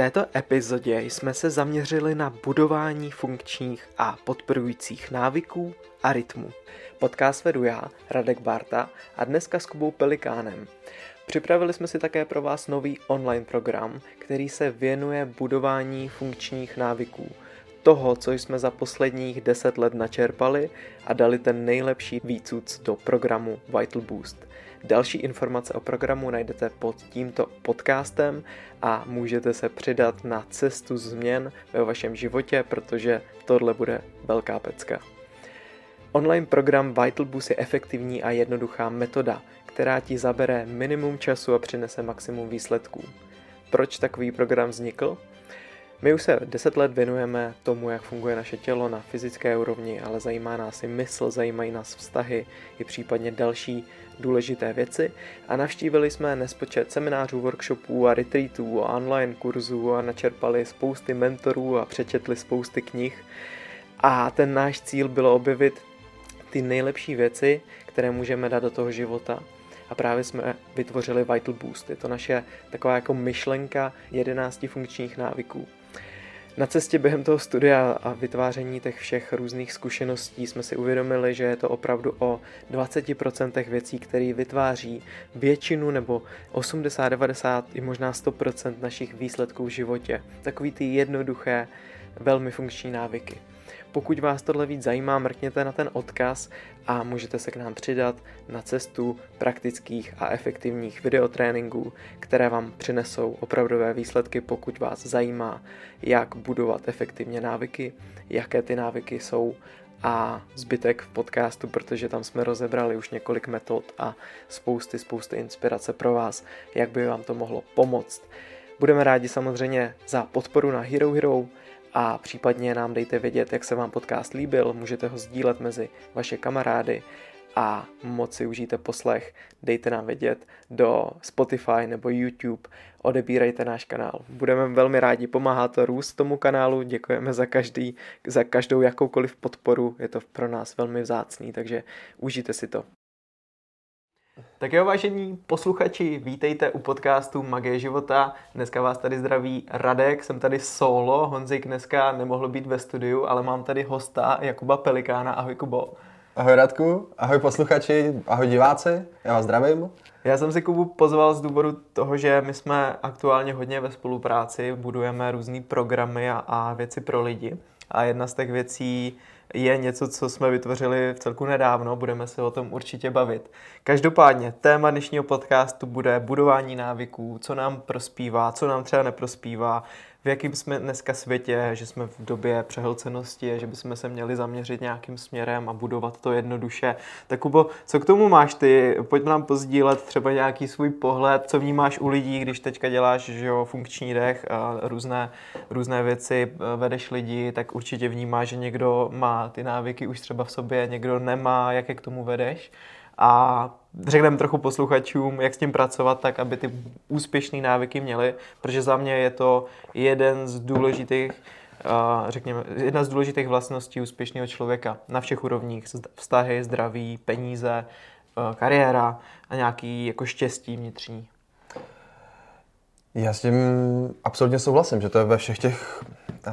této epizodě jsme se zaměřili na budování funkčních a podporujících návyků a rytmu. Podcast vedu já, Radek Barta, a dneska s Kubou Pelikánem. Připravili jsme si také pro vás nový online program, který se věnuje budování funkčních návyků. Toho, co jsme za posledních 10 let načerpali a dali ten nejlepší výcuc do programu Vital Boost. Další informace o programu najdete pod tímto podcastem a můžete se přidat na cestu změn ve vašem životě, protože tohle bude velká pecka. Online program Vital Boost je efektivní a jednoduchá metoda, která ti zabere minimum času a přinese maximum výsledků. Proč takový program vznikl? My už se 10 let věnujeme tomu, jak funguje naše tělo na fyzické úrovni, ale zajímá nás i mysl, zajímají nás vztahy i případně další důležité věci a navštívili jsme nespočet seminářů, workshopů a retreatů a online kurzů a načerpali spousty mentorů a přečetli spousty knih a ten náš cíl bylo objevit ty nejlepší věci, které můžeme dát do toho života a právě jsme vytvořili Vital Boost. Je to naše taková jako myšlenka 11 funkčních návyků. Na cestě během toho studia a vytváření těch všech různých zkušeností jsme si uvědomili, že je to opravdu o 20% věcí, které vytváří většinu nebo 80, 90 i možná 100% našich výsledků v životě. Takový ty jednoduché, velmi funkční návyky. Pokud vás tohle víc zajímá, mrkněte na ten odkaz a můžete se k nám přidat na cestu praktických a efektivních videotréninků, které vám přinesou opravdové výsledky, pokud vás zajímá, jak budovat efektivně návyky, jaké ty návyky jsou a zbytek v podcastu, protože tam jsme rozebrali už několik metod a spousty, spousty inspirace pro vás, jak by vám to mohlo pomoct. Budeme rádi samozřejmě za podporu na Hero Hero, a případně nám dejte vědět, jak se vám podcast líbil, můžete ho sdílet mezi vaše kamarády a moc si užijte poslech, dejte nám vědět do Spotify nebo YouTube, odebírejte náš kanál. Budeme velmi rádi, pomáhá to růst tomu kanálu, děkujeme za, každý, za každou jakoukoliv podporu, je to pro nás velmi vzácný, takže užijte si to. Tak jo, vážení posluchači, vítejte u podcastu Magie života. Dneska vás tady zdraví Radek, jsem tady solo, Honzik dneska nemohl být ve studiu, ale mám tady hosta Jakuba Pelikána. Ahoj Kubo. Ahoj Radku, ahoj posluchači, ahoj diváci, já vás zdravím. Já jsem si Kubu pozval z důvodu toho, že my jsme aktuálně hodně ve spolupráci, budujeme různé programy a, a věci pro lidi. A jedna z těch věcí je něco, co jsme vytvořili v celku nedávno, budeme se o tom určitě bavit. Každopádně téma dnešního podcastu bude budování návyků, co nám prospívá, co nám třeba neprospívá, v jakým jsme dneska světě, že jsme v době přehlcenosti, že bychom se měli zaměřit nějakým směrem a budovat to jednoduše. Tak Kubo, co k tomu máš ty? Pojď nám pozdílet třeba nějaký svůj pohled, co vnímáš u lidí, když teďka děláš že jo, funkční dech a různé, různé věci, vedeš lidi, tak určitě vnímáš, že někdo má ty návyky už třeba v sobě, někdo nemá, jak je k tomu vedeš a řekneme trochu posluchačům, jak s tím pracovat tak, aby ty úspěšné návyky měli, protože za mě je to jeden z důležitých řekněme, jedna z důležitých vlastností úspěšného člověka na všech úrovních. Vztahy, zdraví, peníze, kariéra a nějaký jako štěstí vnitřní. Já s tím absolutně souhlasím, že to je ve všech těch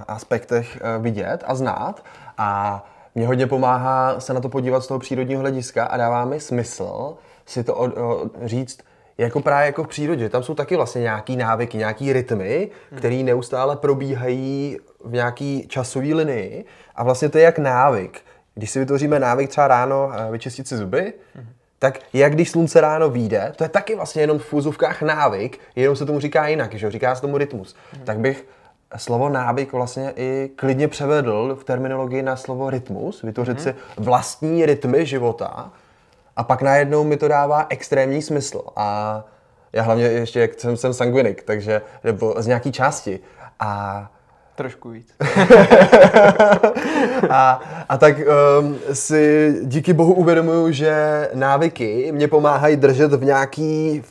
aspektech e, vidět a znát. A mě hodně pomáhá se na to podívat z toho přírodního hlediska a dává mi smysl si to o, o, říct jako právě jako v přírodě. Tam jsou taky vlastně nějaký návyky, nějaký rytmy, které neustále probíhají v nějaký časové linii a vlastně to je jak návyk. Když si vytvoříme návyk třeba ráno eh, vyčistit si zuby, tak jak když slunce ráno vyjde, to je taky vlastně jenom v fúzovkách návyk, jenom se tomu říká jinak, že říká se tomu rytmus. Tak bych slovo návyk vlastně i klidně převedl v terminologii na slovo rytmus, vytvořit mm-hmm. si vlastní rytmy života a pak najednou mi to dává extrémní smysl. A já hlavně ještě, jak jsem, jsem sanguinik, takže, nebo z nějaký části. A Trošku víc. a, a tak um, si díky bohu uvědomuju, že návyky mě pomáhají držet v nějaký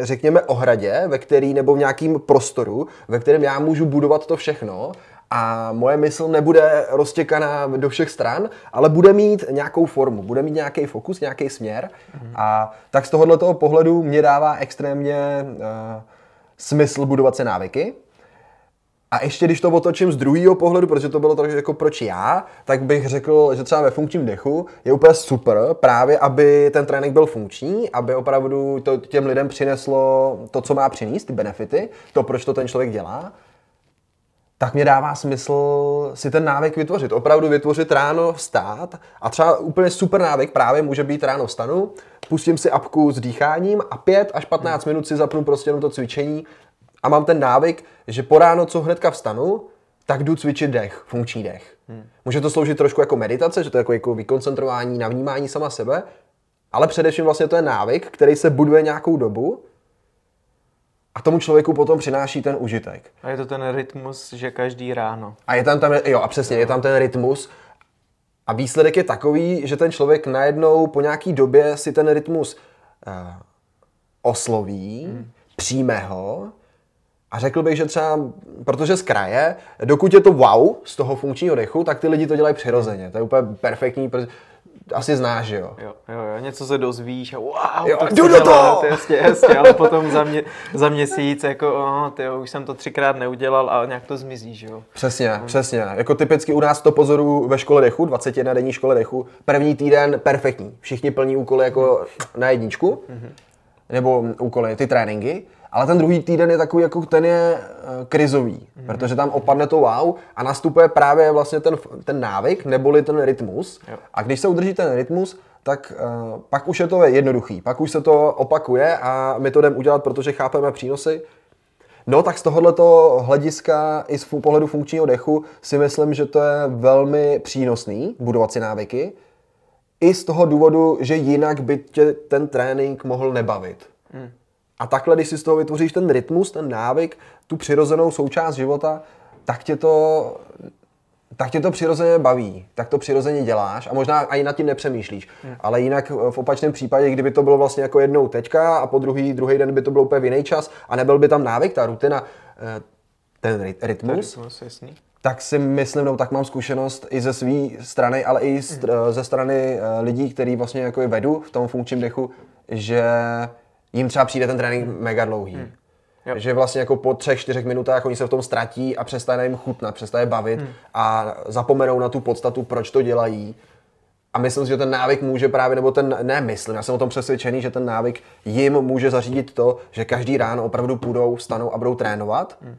řekněme, ohradě, ve který, nebo v nějakým prostoru, ve kterém já můžu budovat to všechno a moje mysl nebude roztěkaná do všech stran, ale bude mít nějakou formu, bude mít nějaký fokus, nějaký směr mm. a tak z tohohle toho pohledu mě dává extrémně uh, smysl budovat se návyky. A ještě když to otočím z druhého pohledu, protože to bylo trošku jako proč já, tak bych řekl, že třeba ve funkčním dechu je úplně super právě, aby ten trénink byl funkční, aby opravdu to těm lidem přineslo to, co má přinést, ty benefity, to, proč to ten člověk dělá tak mě dává smysl si ten návyk vytvořit. Opravdu vytvořit ráno vstát a třeba úplně super návyk právě může být ráno vstanu, pustím si apku s dýcháním a 5 až 15 hmm. minut si zapnu prostě jenom to cvičení a mám ten návyk, že po ráno, co hnedka vstanu, tak jdu cvičit dech, funkční dech. Hmm. Může to sloužit trošku jako meditace, že to je jako, jako vykoncentrování na vnímání sama sebe, ale především vlastně to je návyk, který se buduje nějakou dobu a tomu člověku potom přináší ten užitek. A je to ten rytmus, že každý ráno. A je tam, tam jo, a přesně, je tam ten rytmus. A výsledek je takový, že ten člověk najednou po nějaký době si ten rytmus uh, osloví, hmm. přijme ho a řekl bych, že třeba, protože z kraje, dokud je to wow z toho funkčního dechu, tak ty lidi to dělají přirozeně. To je úplně perfektní, protože asi znáš, jo? Jo, jo, jo, něco se dozvíš a wow, jo, tak jdu do toho! Jasně, jasně, ale potom za, mě, za měsíc, jako, oh, tyjo, už jsem to třikrát neudělal a nějak to zmizí, že jo? Přesně, hmm. přesně. Jako typicky u nás to pozoru ve škole dechu, 21 denní škole dechu, první týden perfektní. Všichni plní úkoly jako na jedničku, hmm. nebo úkoly, ty tréninky. Ale ten druhý týden je takový, jako ten je uh, krizový, mm. protože tam opadne to wow a nastupuje právě vlastně ten, ten návyk, neboli ten rytmus. Jo. A když se udrží ten rytmus, tak uh, pak už je to jednoduchý, pak už se to opakuje a my to jdeme udělat, protože chápeme přínosy. No tak z tohoto hlediska i z pohledu funkčního dechu si myslím, že to je velmi přínosný budovat si návyky. I z toho důvodu, že jinak by tě ten trénink mohl nebavit. Mm. A takhle, když si z toho vytvoříš ten rytmus, ten návyk, tu přirozenou součást života, tak tě to, tak tě to přirozeně baví, tak to přirozeně děláš a možná ani nad tím nepřemýšlíš. Hmm. Ale jinak v opačném případě, kdyby to bylo vlastně jako jednou teďka a po druhý, druhý den by to bylo úplně v jiný čas a nebyl by tam návyk, ta rutina, eh, ten rytmus, rytmus tak si myslím, no tak mám zkušenost i ze své strany, ale i ze strany eh, lidí, který vlastně jako vedu v tom funkčním dechu, že jim třeba přijde ten trénink mega dlouhý. Hmm. Jo. Že vlastně jako po třech, čtyřech minutách oni se v tom ztratí a přestane jim chutnat, přestane bavit hmm. a zapomenou na tu podstatu, proč to dělají. A myslím si, že ten návyk může právě, nebo ten, ne myslím, já jsem o tom přesvědčený, že ten návyk jim může zařídit to, že každý ráno opravdu půjdou, stanou a budou trénovat. Hmm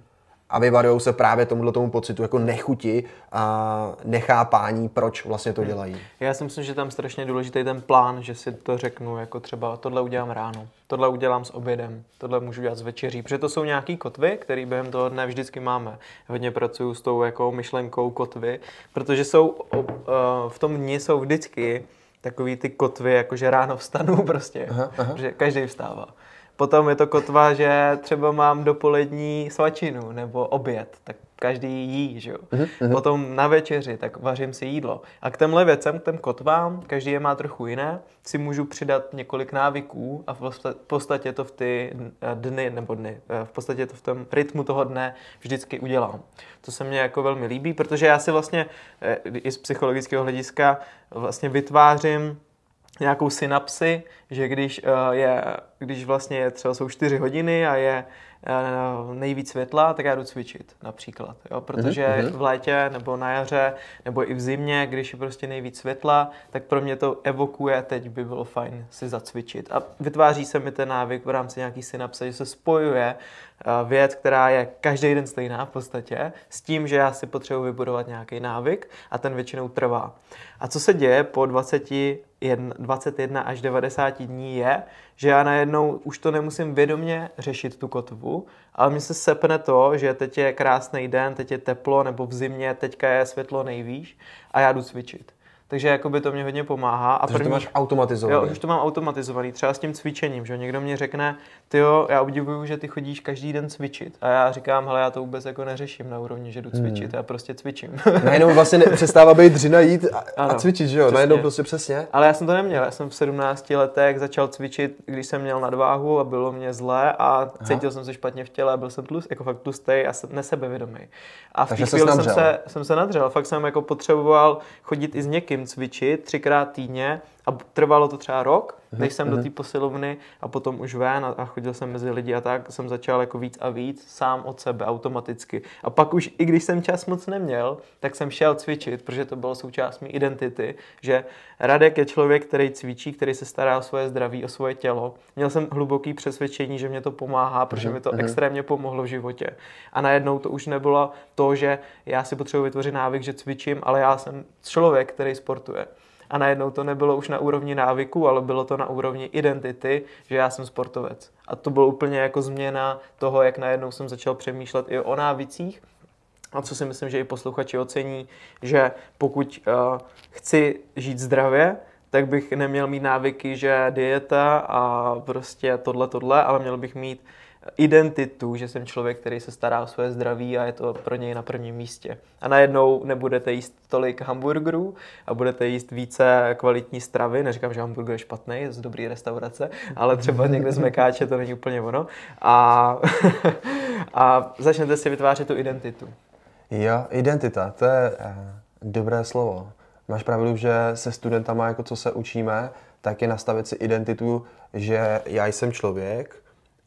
a vyvarují se právě tomuhle tomu pocitu jako nechuti a nechápání, proč vlastně to hmm. dělají. Já si myslím, že tam strašně důležitý ten plán, že si to řeknu, jako třeba tohle udělám ráno, tohle udělám s obědem, tohle můžu dělat s večeří, protože to jsou nějaký kotvy, které během toho dne vždycky máme. Hodně pracuju s tou jako myšlenkou kotvy, protože jsou v tom dni jsou vždycky takový ty kotvy, jakože ráno vstanu prostě, aha, aha. že každý vstává. Potom je to kotva, že třeba mám dopolední svačinu nebo oběd, tak každý jí, že jo. Uh-huh. Potom na večeři, tak vařím si jídlo. A k těmhle věcem, k těm kotvám, každý je má trochu jiné, si můžu přidat několik návyků a v podstatě to v ty dny, nebo dny, v podstatě to v tom rytmu toho dne vždycky udělám. To se mně jako velmi líbí, protože já si vlastně eh, i z psychologického hlediska vlastně vytvářím nějakou synapsi, že když, uh, je, když vlastně je třeba jsou 4 hodiny a je uh, nejvíc světla, tak já jdu cvičit například. Jo? Protože mm-hmm. v létě nebo na jaře nebo i v zimě, když je prostě nejvíc světla, tak pro mě to evokuje, teď by bylo fajn si zacvičit. A vytváří se mi ten návyk v rámci nějaký synapse, že se spojuje věc, která je každý den stejná v podstatě, s tím, že já si potřebuji vybudovat nějaký návyk a ten většinou trvá. A co se děje po 20 21 až 90 dní je, že já najednou už to nemusím vědomě řešit tu kotvu, ale mi se sepne to, že teď je krásný den, teď je teplo, nebo v zimě, teďka je světlo nejvýš a já jdu cvičit. Takže jakoby to mě hodně pomáhá. A první, to máš automatizovaný. Jo, už to mám automatizovaný, třeba s tím cvičením, že někdo mě řekne, ty jo, já obdivuju, že ty chodíš každý den cvičit. A já říkám, hele, já to vůbec jako neřeším na úrovni, že jdu hmm. cvičit, hmm. já prostě cvičím. Najednou vlastně přestává být dřina jít a, ano, a cvičit, že jo? Přesně. Najednou prostě přesně. Ale já jsem to neměl, já jsem v 17 letech začal cvičit, když jsem měl nadváhu a bylo mě zlé a cítil Aha. jsem se špatně v těle, byl jsem tlust, jako fakt tlustý a nesebevědomý. A v té chvíli jsem se, jsem se nadřel, fakt jsem jako potřeboval chodit i s někým cvičit třikrát týdně A trvalo to třeba rok, než jsem do té posilovny a potom už ven a, a chodil jsem mezi lidi a tak jsem začal jako víc a víc sám od sebe automaticky. A pak už, i když jsem čas moc neměl, tak jsem šel cvičit, protože to bylo součást mé identity, že Radek je člověk, který cvičí, který se stará o svoje zdraví, o svoje tělo. Měl jsem hluboký přesvědčení, že mě to pomáhá, protože mi to extrémně pomohlo v životě. A najednou to už nebylo to, že já si potřebuji vytvořit návyk, že cvičím, ale já jsem člověk, který sportuje. A najednou to nebylo už na úrovni návyku, ale bylo to na úrovni identity, že já jsem sportovec. A to bylo úplně jako změna toho, jak najednou jsem začal přemýšlet i o návicích. A co si myslím, že i posluchači ocení, že pokud uh, chci žít zdravě, tak bych neměl mít návyky, že dieta a prostě tohle, tohle, ale měl bych mít identitu, že jsem člověk, který se stará o své zdraví a je to pro něj na prvním místě. A najednou nebudete jíst tolik hamburgerů a budete jíst více kvalitní stravy. Neříkám, že hamburger je špatný, je z dobré restaurace, ale třeba někde z Mekáče to není úplně ono. A, a začnete si vytvářet tu identitu. Jo, identita, to je uh, dobré slovo. Máš pravdu, že se studentama, jako co se učíme, tak je nastavit si identitu, že já jsem člověk,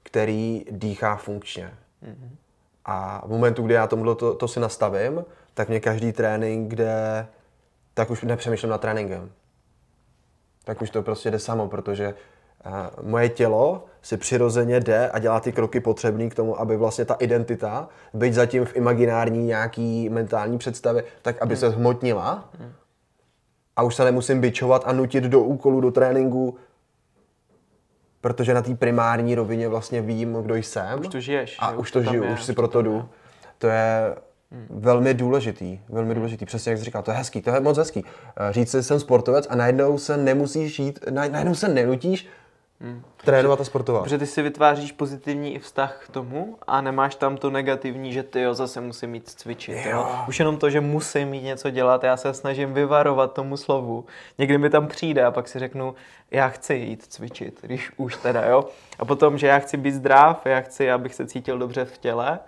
který dýchá funkčně. Mm-hmm. A v momentu, kdy já tomuhle to, to si nastavím, tak mě každý trénink, kde tak už nepřemýšlím nad tréninkem. Tak už to prostě jde samo, protože uh, moje tělo si přirozeně jde a dělá ty kroky potřebné k tomu, aby vlastně ta identita, být zatím v imaginární nějaký mentální představě, tak aby mm. se zhmotnila mm. a už se nemusím bičovat a nutit do úkolu, do tréninku, protože na té primární rovině vlastně vím, kdo jsem. Už to žiješ. A už to žiju, je, už si proto jdu. To je hmm. velmi důležitý, velmi důležitý, přesně jak jsi říkal, to je hezký, to je moc hezký. Eh, říct si, jsem sportovec a najednou se nemusíš žít, najednou se nenutíš Hmm. Trénovat a sportovat. Protože ty si vytváříš pozitivní vztah k tomu a nemáš tam to negativní, že ty jo, zase musím mít cvičit. Jo. Jo. Už jenom to, že musím mít něco dělat, já se snažím vyvarovat tomu slovu. Někdy mi tam přijde a pak si řeknu, já chci jít cvičit, když už teda, jo. A potom, že já chci být zdrav, já chci, abych se cítil dobře v těle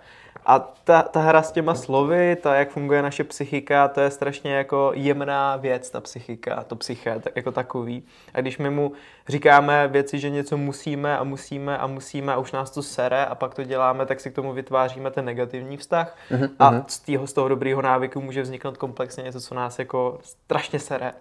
a ta, ta hra s těma slovy, ta, jak funguje naše psychika, to je strašně jako jemná věc, ta psychika, to psyché jako takový. A když my mu říkáme věci, že něco musíme a musíme a musíme a už nás to sere a pak to děláme, tak si k tomu vytváříme ten negativní vztah mm-hmm. a mhm. z, týho, z toho dobrého návyku může vzniknout komplexně něco, co nás jako strašně sere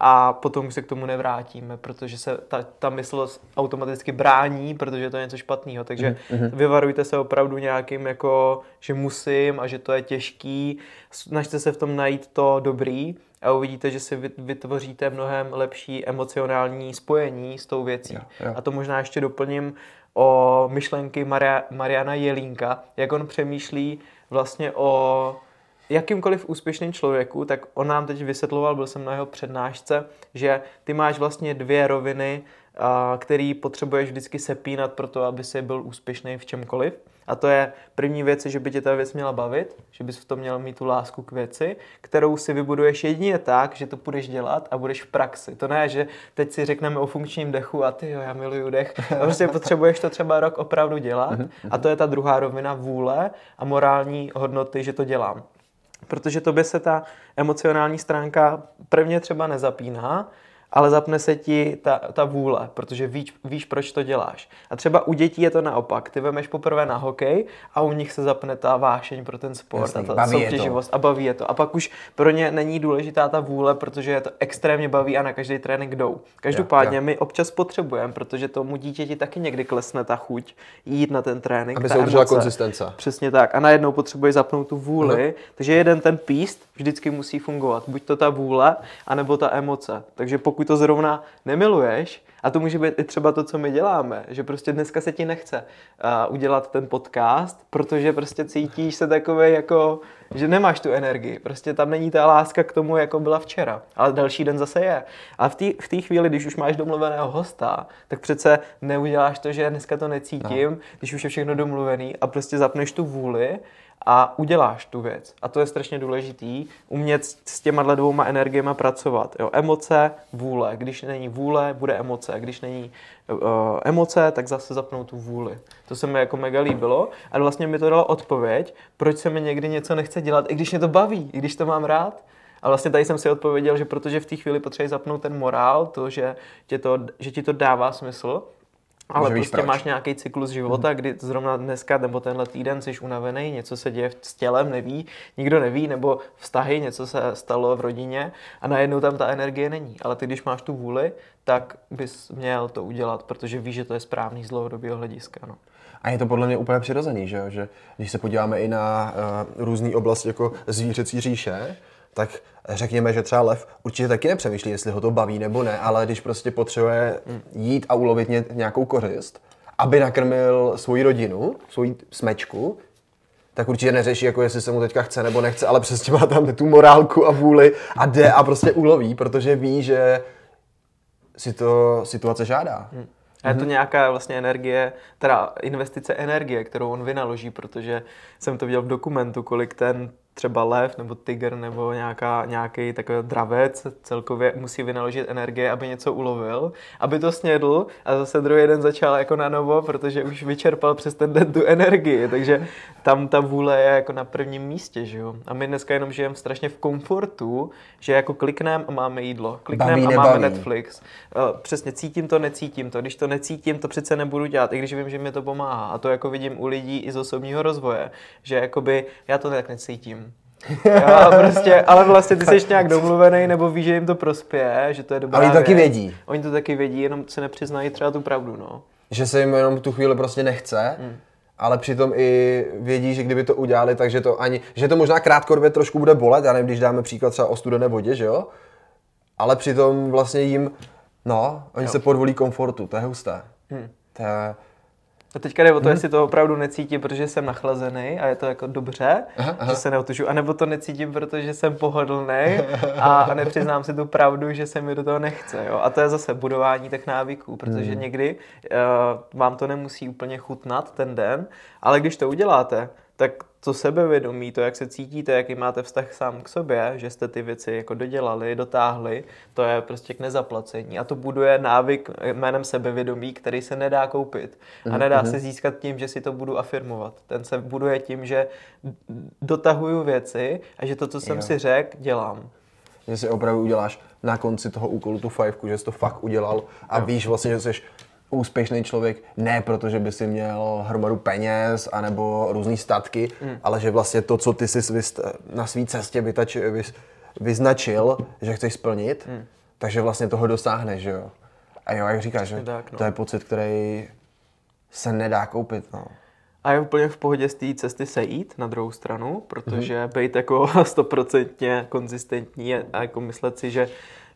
a potom se k tomu nevrátíme, protože se ta, ta mysl automaticky brání, protože to je něco špatného. Takže mm-hmm. vyvarujte se opravdu nějakým jako, že musím a že to je těžký. Snažte se v tom najít to dobrý a uvidíte, že si vytvoříte mnohem lepší emocionální spojení s tou věcí. Jo, jo. A to možná ještě doplním o myšlenky Maria, Mariana Jelínka, jak on přemýšlí vlastně o jakýmkoliv úspěšným člověku, tak on nám teď vysvětloval, byl jsem na jeho přednášce, že ty máš vlastně dvě roviny, který potřebuješ vždycky sepínat pro to, aby si byl úspěšný v čemkoliv. A to je první věc, že by tě ta věc měla bavit, že bys v tom měl mít tu lásku k věci, kterou si vybuduješ jedině tak, že to budeš dělat a budeš v praxi. To ne, že teď si řekneme o funkčním dechu a ty jo, já miluju dech. A prostě potřebuješ to třeba rok opravdu dělat. Mhm, a to je ta druhá rovina vůle a morální hodnoty, že to dělám protože tobě se ta emocionální stránka prvně třeba nezapíná, ale zapne se ti ta, ta vůle, protože víš, víš, proč to děláš. A třeba u dětí je to naopak. Ty vemeš poprvé na hokej a u nich se zapne ta vášeň pro ten sport Jasný, a ta soutěživost a baví je to. A pak už pro ně není důležitá ta vůle, protože je to extrémně baví a na každý trénink jdou. Každopádně jo, jo. my občas potřebujeme, protože tomu dítěti taky někdy klesne ta chuť jít na ten trénink. Aby se udržela konzistence. Přesně tak. A najednou potřebuje zapnout tu vůli. Uh-huh. Takže jeden ten píst vždycky musí fungovat. Buď to ta vůle, anebo ta emoce. Takže pokud to zrovna nemiluješ, a to může být i třeba to, co my děláme, že prostě dneska se ti nechce uh, udělat ten podcast, protože prostě cítíš se takový jako, že nemáš tu energii. Prostě tam není ta láska k tomu, jako byla včera. Ale další den zase je. A v té v chvíli, když už máš domluveného hosta, tak přece neuděláš to, že dneska to necítím, no. když už je všechno domluvený a prostě zapneš tu vůli a uděláš tu věc. A to je strašně důležitý, umět s těma dvouma energiemi pracovat. Jo, emoce, vůle. Když není vůle, bude emoce. Když není uh, emoce, tak zase zapnou tu vůli. To se mi jako mega líbilo a vlastně mi to dalo odpověď, proč se mi někdy něco nechce dělat, i když mě to baví, i když to mám rád. A vlastně tady jsem si odpověděl, že protože v té chvíli potřebuješ zapnout ten morál, to, že, tě to, že ti to dává smysl, ale prostě proč. máš nějaký cyklus života, kdy zrovna dneska nebo tenhle týden jsi unavený, něco se děje s tělem, neví, nikdo neví, nebo vztahy, něco se stalo v rodině a najednou tam ta energie není. Ale ty, když máš tu vůli, tak bys měl to udělat, protože víš, že to je správný z dlouhodobého hlediska. No. A je to podle mě úplně přirozený, že, že když se podíváme i na uh, různé oblasti jako zvířecí říše, tak řekněme, že třeba lev určitě taky nepřemýšlí, jestli ho to baví nebo ne, ale když prostě potřebuje jít a ulovit ně, nějakou kořist, aby nakrmil svoji rodinu, svoji smečku, tak určitě neřeší, jako jestli se mu teďka chce nebo nechce, ale přesně má tam tu morálku a vůli a jde a prostě uloví, protože ví, že si to situace žádá. A je to nějaká vlastně energie, teda investice energie, kterou on vynaloží, protože jsem to viděl v dokumentu, kolik ten třeba lev nebo tygr nebo nějaká, nějaký takový dravec celkově musí vynaložit energie, aby něco ulovil, aby to snědl a zase druhý den začal jako na novo, protože už vyčerpal přes ten den tu energii, takže tam ta vůle je jako na prvním místě, že jo. A my dneska jenom žijeme strašně v komfortu, že jako klikneme a máme jídlo, klikneme a máme. Netflix. Eh, Přesně cítím to, necítím to. Když to necítím, to přece nebudu dělat, i když vím, že mi to pomáhá. A to jako vidím u lidí i z osobního rozvoje, že jakoby já to tak necítím. Já prostě, ale vlastně ty jsi nějak domluvený, nebo víš, že jim to prospěje, že to je dobrá oni to taky věc. vědí. Oni to taky vědí, jenom se nepřiznají třeba tu pravdu, no. že se jim jenom tu chvíli prostě nechce, Hmm. ale přitom i vědí, že kdyby to udělali, takže to ani, že to možná krátkodobě trošku bude bolet, já nevím, když dáme příklad třeba o studené vodě, že jo? Ale přitom vlastně jim, no, oni se podvolí komfortu, to je husté. Hmm. To je, A teďka jde o to, jestli to opravdu necítím, protože jsem nachlazený a je to jako dobře, Aha, aha. že se neotužu, anebo to necítím, protože jsem pohodlný a, a nepřiznám si tu pravdu, že se mi do toho nechce. Jo? A to je zase budování těch návyků, protože Mhm. někdy uh, vám to nemusí úplně chutnat ten den, ale když to uděláte, tak to sebevědomí, to, jak se cítíte, jaký máte vztah sám k sobě, že jste ty věci jako dodělali, dotáhli, to je prostě k nezaplacení. A to buduje návyk jménem sebevědomí, který se nedá koupit. A nedá se získat tím, že si to budu afirmovat. Ten se buduje tím, že dotahuju věci a že to, co jsem Jo. si řekl, dělám. že si opravdu uděláš na konci toho úkolu tu fajfku, že jsi to fakt udělal a víš vlastně, že jsi úspěšný člověk, ne protože by si měl hromadu peněz anebo různé statky, Hmm. ale že vlastně to, co ty jsi na své cestě vytač, vys, vyznačil, že chceš splnit, Hmm. takže vlastně toho dosáhneš, že jo. A jo, jak říkáš, že tak, no. to je pocit, který se nedá koupit, no. A je úplně v pohodě z té cesty sejít na druhou stranu, protože mm-hmm. být jako stoprocentně konzistentní a jako myslet si, že,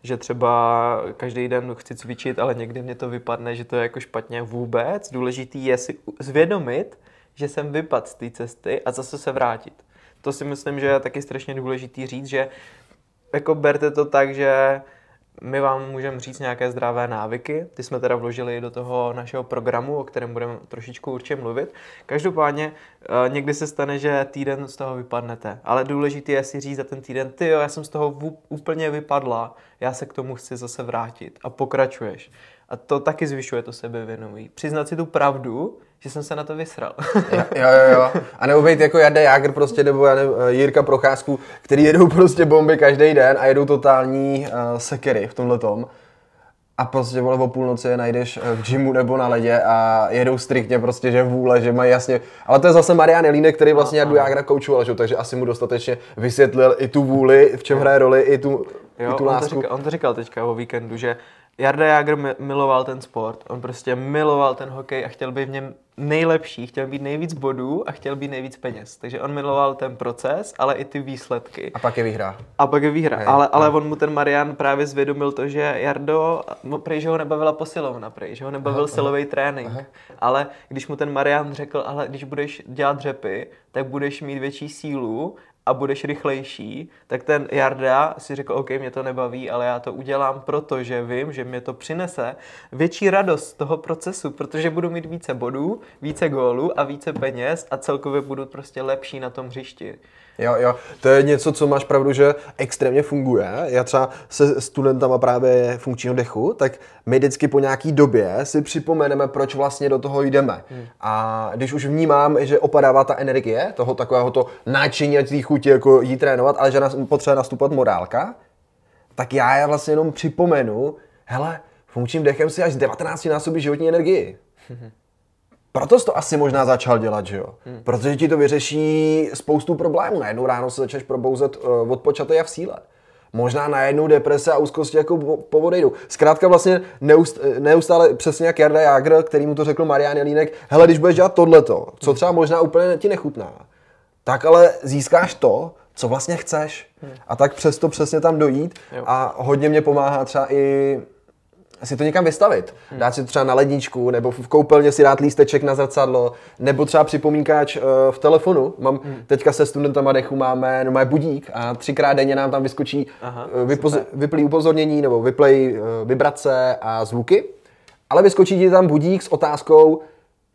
že třeba každý den chci cvičit, ale někdy mě to vypadne, že to je jako špatně vůbec. Důležitý je si zvědomit, že jsem vypad z té cesty a zase se vrátit. To si myslím, že je taky strašně důležitý říct, že jako berte to tak, že my vám můžeme říct nějaké zdravé návyky, ty jsme teda vložili do toho našeho programu, o kterém budeme trošičku určitě mluvit. Každopádně eh, někdy se stane, že týden z toho vypadnete, ale důležité je si říct za ten týden, ty jo, já jsem z toho úplně vypadla, já se k tomu chci zase vrátit a pokračuješ. A to taky zvyšuje to sebevědomí. Přiznat si tu pravdu, že jsem se na to vysral. Jo, jo, jo. A nebo být jako Jarda Jágr prostě, nebo já nevím, eh, Jirka Procházku, který jedou prostě bomby každý den a jedou totální uh, sekery v tomhle tom. A prostě vole o půlnoci je najdeš eh, v gymu nebo na ledě a jedou striktně prostě, že vůle, že mají jasně. Ale to je zase Marian Jelínek, který vlastně Jardu Jágra koučoval, že? jo, takže asi mu dostatečně vysvětlil i tu vůli, v čem hraje roli, i tu, Jo, i tu on, to lásku. říkal, on to říkal teďka o víkendu, že Jarda Jager mi- miloval ten sport, on prostě miloval ten hokej a chtěl být v něm nejlepší, chtěl být nejvíc bodů a chtěl být nejvíc peněz. Takže on miloval ten proces, ale i ty výsledky. A pak je vyhrá. A pak je výhra. Ale, ale no. on mu ten Marian právě zvědomil to, že Jardo, prej, že ho nebavila posilovna, prej, že ho nebavil silový trénink. Ale když mu ten Marian řekl, ale když budeš dělat dřepy, tak budeš mít větší sílu a budeš rychlejší, tak ten Jarda si řekl, OK, mě to nebaví, ale já to udělám, protože vím, že mě to přinese větší radost toho procesu, protože budu mít více bodů, více gólů a více peněz a celkově budu prostě lepší na tom hřišti. Jo, jo, to je něco, co máš pravdu, že extrémně funguje. Já třeba se studentama právě funkčního dechu, tak my vždycky po nějaký době si připomeneme, proč vlastně do toho jdeme. Hmm. A když už vnímám, že opadává ta energie, toho takového to náčiní a té chuti jako jí trénovat, ale že nás potřebuje nastupovat morálka, tak já je vlastně jenom připomenu, hele, funkčním dechem si až 19 násobí životní energii. Proto jsi to asi možná začal dělat, že jo? Hmm. Protože ti to vyřeší spoustu problémů. Najednou ráno se začneš probouzet uh, odpočatý a v síle. Možná najednou deprese a úzkosti jako povodejdou. Zkrátka vlastně neust, neustále, přesně jak Jarda Jágr, který mu to řekl Marian Jelínek, hele, když budeš dělat tohleto, co třeba možná úplně ti nechutná, tak ale získáš to, co vlastně chceš. Hmm. A tak přesto přesně tam dojít. Jo. A hodně mě pomáhá třeba i si to někam vystavit. Hmm. Dát si to třeba na ledničku, nebo v koupelně si dát lísteček na zrcadlo, nebo třeba připomínkáč uh, v telefonu. Mám, hmm. Teďka se studentama dechu máme no, budík a třikrát denně nám tam vyskočí Aha, vypoz- vyplý upozornění nebo vyplej uh, vibrace a zvuky. Ale vyskočí ti tam budík s otázkou,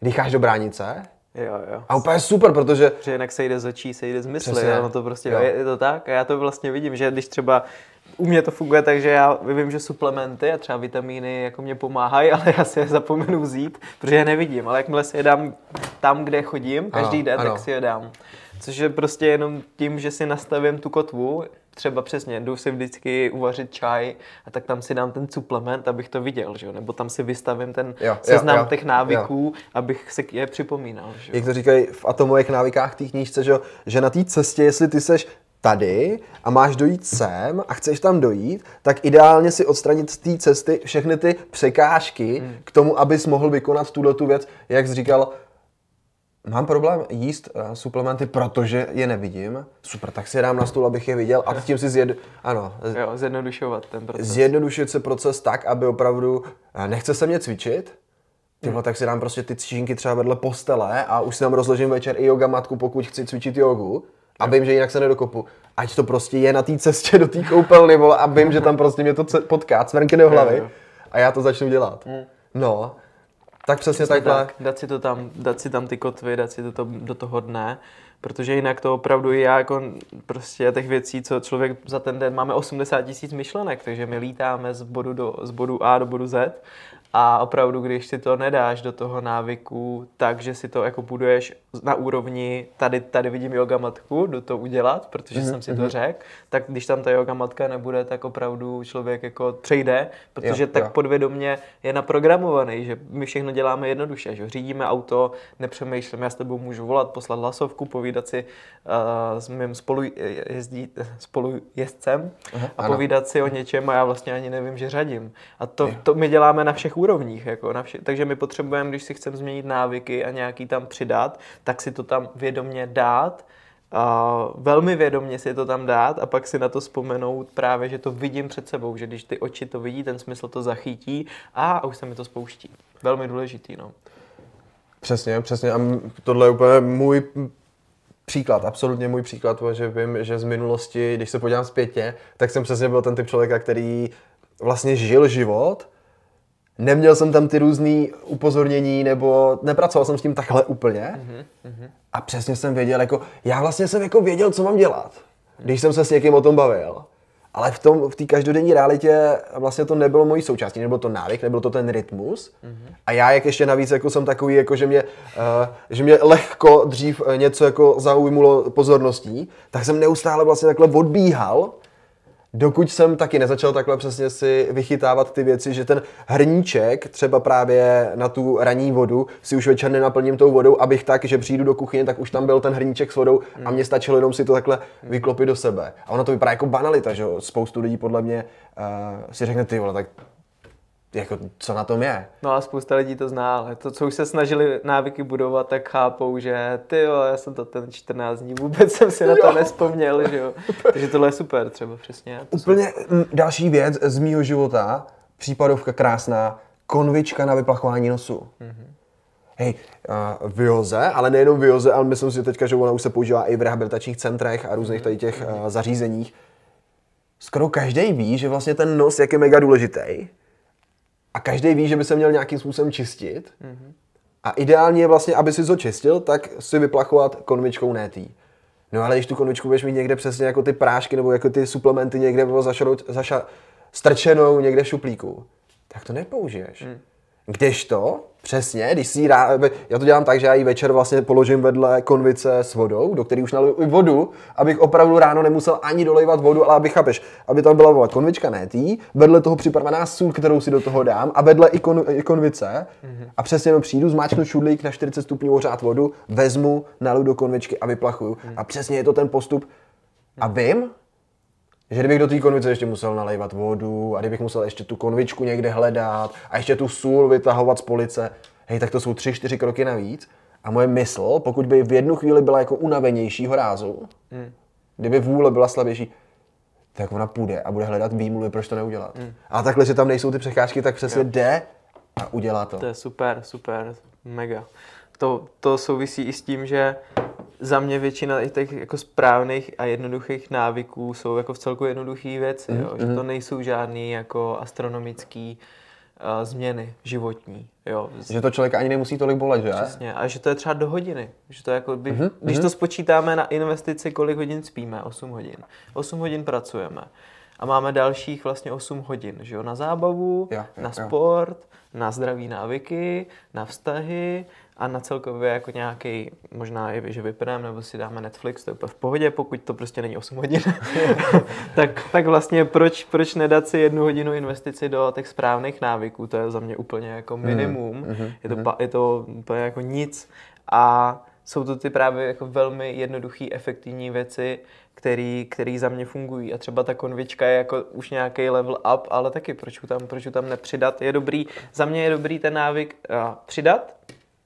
dýcháš do bránice? Jo, jo. A úplně super, protože... Protože jinak se jde z očí, se jde z mysli, Přesně. no to prostě jo. je to tak. A já to vlastně vidím, že když třeba u mě to funguje tak, že já vím, že suplementy a třeba vitamíny jako mě pomáhají, ale já si je zapomenu vzít, protože je nevidím. Ale jakmile si je dám tam, kde chodím, každý ano, den, ano. tak si je dám. Což je prostě jenom tím, že si nastavím tu kotvu, třeba přesně, jdu si vždycky uvařit čaj a tak tam si dám ten suplement, abych to viděl, že jo? nebo tam si vystavím ten jo, seznam jo, jo, těch návyků, jo. abych se je připomínal. Že jo? Jak to říkají v atomových návykách té knížce, že, že na té cestě, jestli ty seš tady a máš dojít sem a chceš tam dojít, tak ideálně si odstranit z té cesty všechny ty překážky hmm. k tomu, abys mohl vykonat tuhle tu věc, jak jsi říkal, mám problém jíst uh, suplementy, protože je nevidím. Super, tak si je dám na stůl, abych je viděl a tím si zjed... ano, jo, zjednodušovat ten proces. Zjednodušit se proces tak, aby opravdu uh, nechce se mě cvičit, Tyhle, tak si dám prostě ty cvičinky třeba vedle postele a už si tam rozložím večer i yoga matku, pokud chci cvičit jogu a vím, že jinak se nedokopu. Ať to prostě je na té cestě do té koupelny, vole, a vím, že tam prostě mě to potká, cvrnky do hlavy a já to začnu dělat. Hmm. No, tak přesně, přesně takhle. Tak, dát si to tam, dát si tam ty kotvy, dát si to, to do toho dne, protože jinak to opravdu já jako prostě těch věcí, co člověk za ten den máme 80 tisíc myšlenek, takže my lítáme z bodu, do, z bodu A do bodu Z. A opravdu, když si to nedáš do toho návyku, takže si to jako buduješ na úrovni, tady, tady vidím yoga matku, do to udělat, protože mm-hmm. jsem si to mhm. řekl, tak když tam ta yoga matka nebude, tak opravdu člověk jako přejde, protože jo, tak jo. podvědomě je naprogramovaný, že my všechno děláme jednoduše, že řídíme auto, nepřemýšlíme, já s tebou můžu volat, poslat hlasovku, povídat si uh, s mým spolu, jezdí, spolujezdcem Aha, a ano. povídat si o něčem a já vlastně ani nevím, že řadím. A to, to my děláme na všech úrovních. Jako na vše, takže my potřebujeme, když si chceme změnit návyky a nějaký tam přidat, tak si to tam vědomě dát, a velmi vědomě si to tam dát a pak si na to vzpomenout právě, že to vidím před sebou, že když ty oči to vidí, ten smysl to zachytí a už se mi to spouští. Velmi důležitý, no. Přesně, přesně. A tohle je úplně můj příklad, absolutně můj příklad, že vím, že z minulosti, když se podívám zpětně, tak jsem přesně byl ten typ člověka, který vlastně žil život, neměl jsem tam ty různé upozornění, nebo nepracoval jsem s tím takhle úplně. Mm-hmm. A přesně jsem věděl, jako, já vlastně jsem jako věděl, co mám dělat, když jsem se s někým o tom bavil. Ale v tom, v té každodenní realitě vlastně to nebylo mojí součástí, nebylo to návyk, nebyl to ten rytmus. Mm-hmm. A já, jak ještě navíc jako jsem takový, jako že mě, uh, že mě lehko dřív něco jako zaujmulo pozorností, tak jsem neustále vlastně takhle odbíhal dokud jsem taky nezačal takhle přesně si vychytávat ty věci, že ten hrníček třeba právě na tu ranní vodu si už večer nenaplním tou vodou, abych tak, že přijdu do kuchyně, tak už tam byl ten hrníček s vodou a mě stačilo jenom si to takhle vyklopit do sebe. A ono to vypadá jako banalita, že jo? Spoustu lidí podle mě uh, si řekne, ty vole, tak jako, co na tom je. No a spousta lidí to zná, ale to, co už se snažili návyky budovat, tak chápou, že ty jo, já jsem to ten 14 dní, vůbec jsem si na to jo. nespomněl, že jo. Takže tohle je super třeba, přesně. Úplně jsou... další věc z mýho života, případovka krásná, konvička na vyplachování nosu. Mm-hmm. Hej, uh, vioze, ale nejenom vioze, ale myslím si teďka, že ona už se používá i v rehabilitačních centrech a různých tady těch uh, zařízeních. Skoro každý ví, že vlastně ten nos jak je mega důležitý a každý ví, že by se měl nějakým způsobem čistit. Mm-hmm. A ideálně je vlastně, aby si to čistil, tak si vyplachovat konvičkou netý. No ale když tu konvičku budeš mít někde přesně jako ty prášky nebo jako ty suplementy někde zaša, zaša, strčenou někde v šuplíku, tak to nepoužiješ. Mm. Kdežto, přesně, když si rá, já to dělám tak, že já ji večer vlastně položím vedle konvice s vodou, do které už naliju i vodu, abych opravdu ráno nemusel ani dolejvat vodu, ale aby chápeš, aby tam byla voda konvička, ne tý, vedle toho připravená sůl, kterou si do toho dám a vedle i, kon, i konvice mm-hmm. a přesně jenom přijdu, zmáčknu šudlík na 40 stupňů ořád vodu, vezmu, naliju do konvičky a vyplachuju. Mm. A přesně je to ten postup. A vím, že kdybych do té konvice ještě musel nalejvat vodu a kdybych musel ještě tu konvičku někde hledat a ještě tu sůl vytahovat z police, hej, tak to jsou tři, čtyři kroky navíc. A moje mysl, pokud by v jednu chvíli byla jako unavenějšího rázu, hmm. kdyby vůle byla slabější, tak ona půjde a bude hledat výmluvy, proč to neudělat. Hmm. A takhle, že tam nejsou ty přecházky, tak přesně jo. jde a udělá to. To je super, super, mega. To, to souvisí i s tím, že za mě většina těch jako správných a jednoduchých návyků jsou jako v celku jednoduché věci, mm, jo? že to mhm. nejsou žádné jako astronomické uh, změny životní. Jo? Že to člověk ani nemusí tolik bolet, že? Přesně, a že to je třeba do hodiny. Že to jako by, mm, když mm. to spočítáme na investici, kolik hodin spíme, 8 hodin. 8 hodin pracujeme. A máme dalších vlastně 8 hodin, že jo? Na zábavu, ja, ja, na sport, ja. na zdraví návyky, na vztahy, a na celkově jako nějaký, možná i, že vypneme nebo si dáme Netflix, to je v pohodě, pokud to prostě není 8 hodin, tak, tak vlastně proč, proč nedat si jednu hodinu investici do těch správných návyků, to je za mě úplně jako hmm, minimum, mm-hmm. je, to, je to úplně jako nic a jsou to ty právě jako velmi jednoduché, efektivní věci, který, který za mě fungují. A třeba ta konvička je jako už nějaký level up, ale taky proč tam, proč tam nepřidat. Je dobrý, za mě je dobrý ten návyk uh, přidat,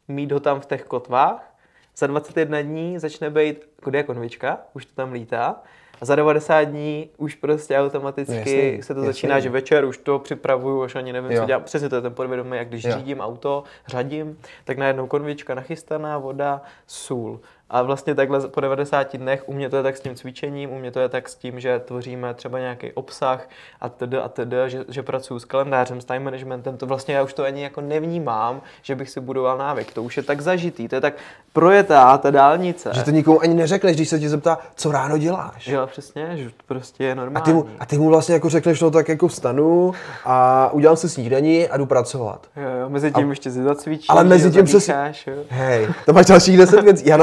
mít ho tam v těch kotvách, za 21 dní začne být jako konvička, už to tam lítá, a za 90 dní už prostě automaticky jasný, se to jasný. začíná, že večer už to připravuju, až ani nevím, jo. co dělám. Přesně to je ten podvědomí, jak když jo. řídím auto, řadím, tak najednou konvička nachystaná, voda, sůl. A vlastně takhle po 90 dnech, u mě to je tak s tím cvičením, u mě to je tak s tím, že tvoříme třeba nějaký obsah a td. a td., že, že pracuji s kalendářem, s time managementem, to vlastně já už to ani jako nevnímám, že bych si budoval návyk. To už je tak zažitý, to je tak projetá ta dálnice. Že to nikomu ani neřekneš, když se tě zeptá, co ráno děláš. Jo, přesně, že to prostě je normální. A ty mu, a ty mu vlastně jako řekneš, no tak jako vstanu a udělám si snídaní a jdu pracovat. Jo, jo, mezi tím a, ještě si zacvičíš. Ale mezi tím přes... Hej, to máš dalších deset věcí. Já,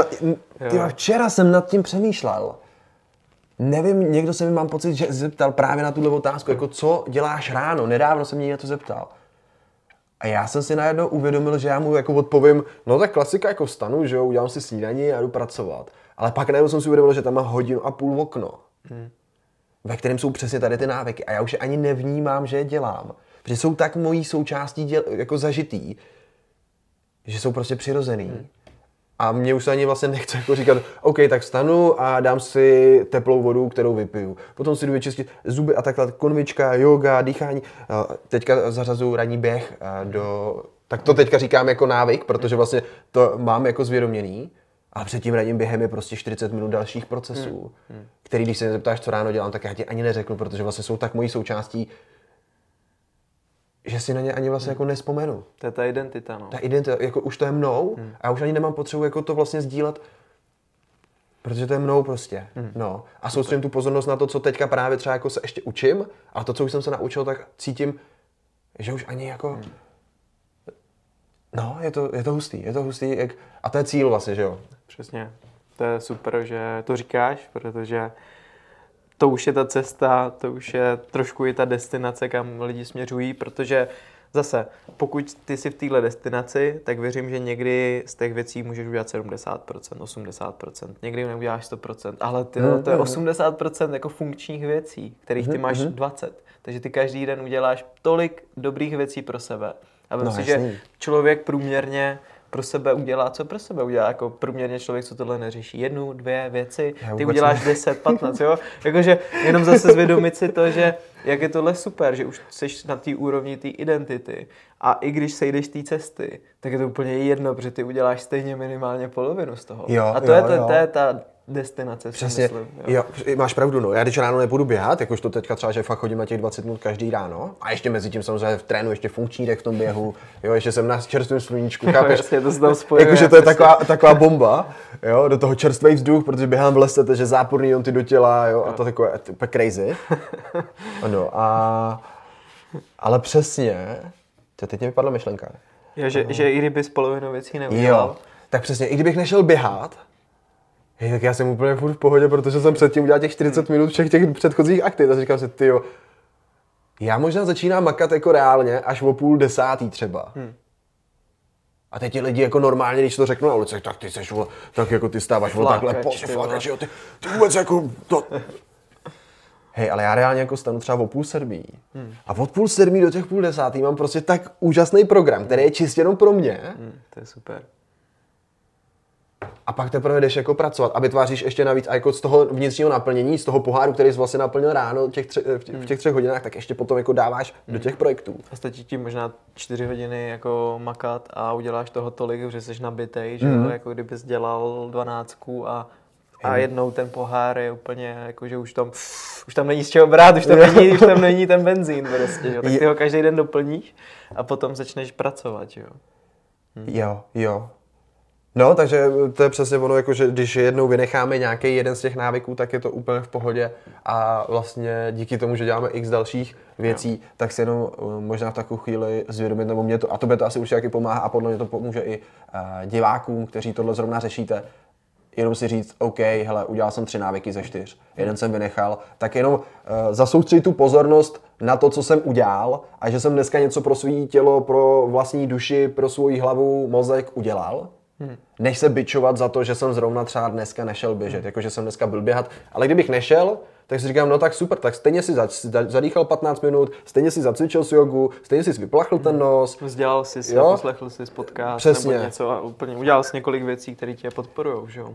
ty včera jsem nad tím přemýšlel. Nevím, někdo se mi mám pocit, že zeptal právě na tuhle otázku, jako co děláš ráno. Nedávno jsem mě na to zeptal. A já jsem si najednou uvědomil, že já mu jako odpovím, no tak klasika jako vstanu, že jo, udělám si snídaní a jdu pracovat. Ale pak najednou jsem si uvědomil, že tam má hodinu a půl okno, hmm. ve kterém jsou přesně tady ty návyky. A já už je ani nevnímám, že je dělám. Protože jsou tak mojí součástí děl, jako zažitý, že jsou prostě přirozený. Hmm. A mě už se ani vlastně nechce jako říkat, OK, tak stanu a dám si teplou vodu, kterou vypiju. Potom si jdu vyčistit zuby a takhle, konvička, yoga, dýchání. Teďka zařazuju ranní běh do... Tak to teďka říkám jako návyk, protože vlastně to mám jako zvědoměný. A před tím ranním během je prostě 40 minut dalších procesů, hmm. Hmm. který když se mě zeptáš, co ráno dělám, tak já ti ani neřeknu, protože vlastně jsou tak mojí součástí, že si na ně ani vlastně hmm. jako nespomenu. To je ta identita, no. Ta identita, jako už to je mnou hmm. a já už ani nemám potřebu jako to vlastně sdílet, protože to je mnou prostě, hmm. no. A soustředím tu pozornost na to, co teďka právě třeba jako se ještě učím a to, co už jsem se naučil, tak cítím, že už ani jako... Hmm. No, je to, je to hustý, je to hustý, jak... a to je cíl vlastně, že jo. Přesně, to je super, že to říkáš, protože to už je ta cesta, to už je trošku i ta destinace, kam lidi směřují, protože zase, pokud ty jsi v téhle destinaci, tak věřím, že někdy z těch věcí můžeš udělat 70%, 80%, někdy neuděláš 100%, ale ty, mm, to je 80% mhm. jako funkčních věcí, kterých ty mhm, máš 20. Mhm. Takže ty každý den uděláš tolik dobrých věcí pro sebe. A myslím no, si, že člověk průměrně pro sebe udělá, co pro sebe udělá. Jako průměrně člověk, co tohle neřeší. Jednu, dvě věci, ty uděláš ne. 10, 15, jo? Jakože jenom zase zvědomit si to, že jak je tohle super, že už jsi na té úrovni té identity. A i když sejdeš té cesty, tak je to úplně jedno, protože ty uděláš stejně minimálně polovinu z toho. Jo, a to, jo, je, to, jo. to je ta destinace. Přesně, myslím, jo. jo. máš pravdu, no. Já když ráno nebudu běhat, jakož to teďka třeba, že fakt chodím na těch 20 minut každý ráno, a ještě mezi tím samozřejmě v trénu ještě funkční dek v tom běhu, jo, ještě jsem na čerstvém sluníčku, chápeš? Jasně, to se tam spojuje. Jakože to je taková, taková bomba, jo, do toho čerstvý vzduch, protože běhám v lese, takže záporný on ty do těla, jo, a to takové, to crazy. Ano, a, ale přesně, To teď mě vypadla myšlenka. Jo, že, že i kdyby s polovinou věcí neudělal. Jo, tak přesně, i kdybych nešel běhat, hej, tak já jsem úplně furt v pohodě, protože jsem předtím udělal těch 40 minut všech těch předchozích aktiv. A říkám si, ty já možná začínám makat jako reálně až o půl desátý třeba. Hmm. A teď ti lidi jako normálně, když to řeknu na ulici, tak ty seš, tak jako ty stáváš o takhle, po, ty flakač, jo, ty, ty vůbec jako, to, Hej, ale já reálně jako stanu třeba o půl sedmí. Hmm. A od půl sedmí do těch půl desátý mám prostě tak úžasný program, který je čistě jenom pro mě. Hmm, to je super. A pak teprve jdeš jako pracovat a vytváříš ještě navíc a jako z toho vnitřního naplnění, z toho poháru, který jsi vlastně naplnil ráno těch tři, v, těch, v těch třech hodinách, tak ještě potom jako dáváš hmm. do těch projektů. A stačí ti možná čtyři hodiny jako makat a uděláš toho tolik, že jsi nabitej, že hmm. jako kdybys dělal dvanáctku a a jednou ten pohár je úplně, jako, že už tam, už tam není z čeho brát, už tam není, už tam není ten benzín prostě, jo. tak ty ho každý den doplníš a potom začneš pracovat, jo. Hm. Jo, jo. No, takže to je přesně ono, jako, že když jednou vynecháme nějaký jeden z těch návyků, tak je to úplně v pohodě. A vlastně díky tomu, že děláme x dalších věcí, jo. tak si jenom uh, možná v takovou chvíli zvědomit, nebo mě to, a to by to asi určitě taky pomáhá a podle mě to pomůže i uh, divákům, kteří tohle zrovna řešíte, jenom si říct, OK, hele, udělal jsem tři návyky ze čtyř, jeden jsem vynechal, tak jenom uh, zasoustředit tu pozornost na to, co jsem udělal a že jsem dneska něco pro svý tělo, pro vlastní duši, pro svoji hlavu, mozek udělal, hmm. než se bičovat za to, že jsem zrovna třeba dneska nešel běžet, hmm. jako že jsem dneska byl běhat, ale kdybych nešel, tak si říkám, no tak super, tak stejně si zadýchal 15 minut, stejně si zacvičil si jogu, stejně si vyplachl ten nos. Vzdělal si si, poslechl si podcast Přesně. nebo něco a úplně udělal jsi několik věcí, které tě podporují, že jo?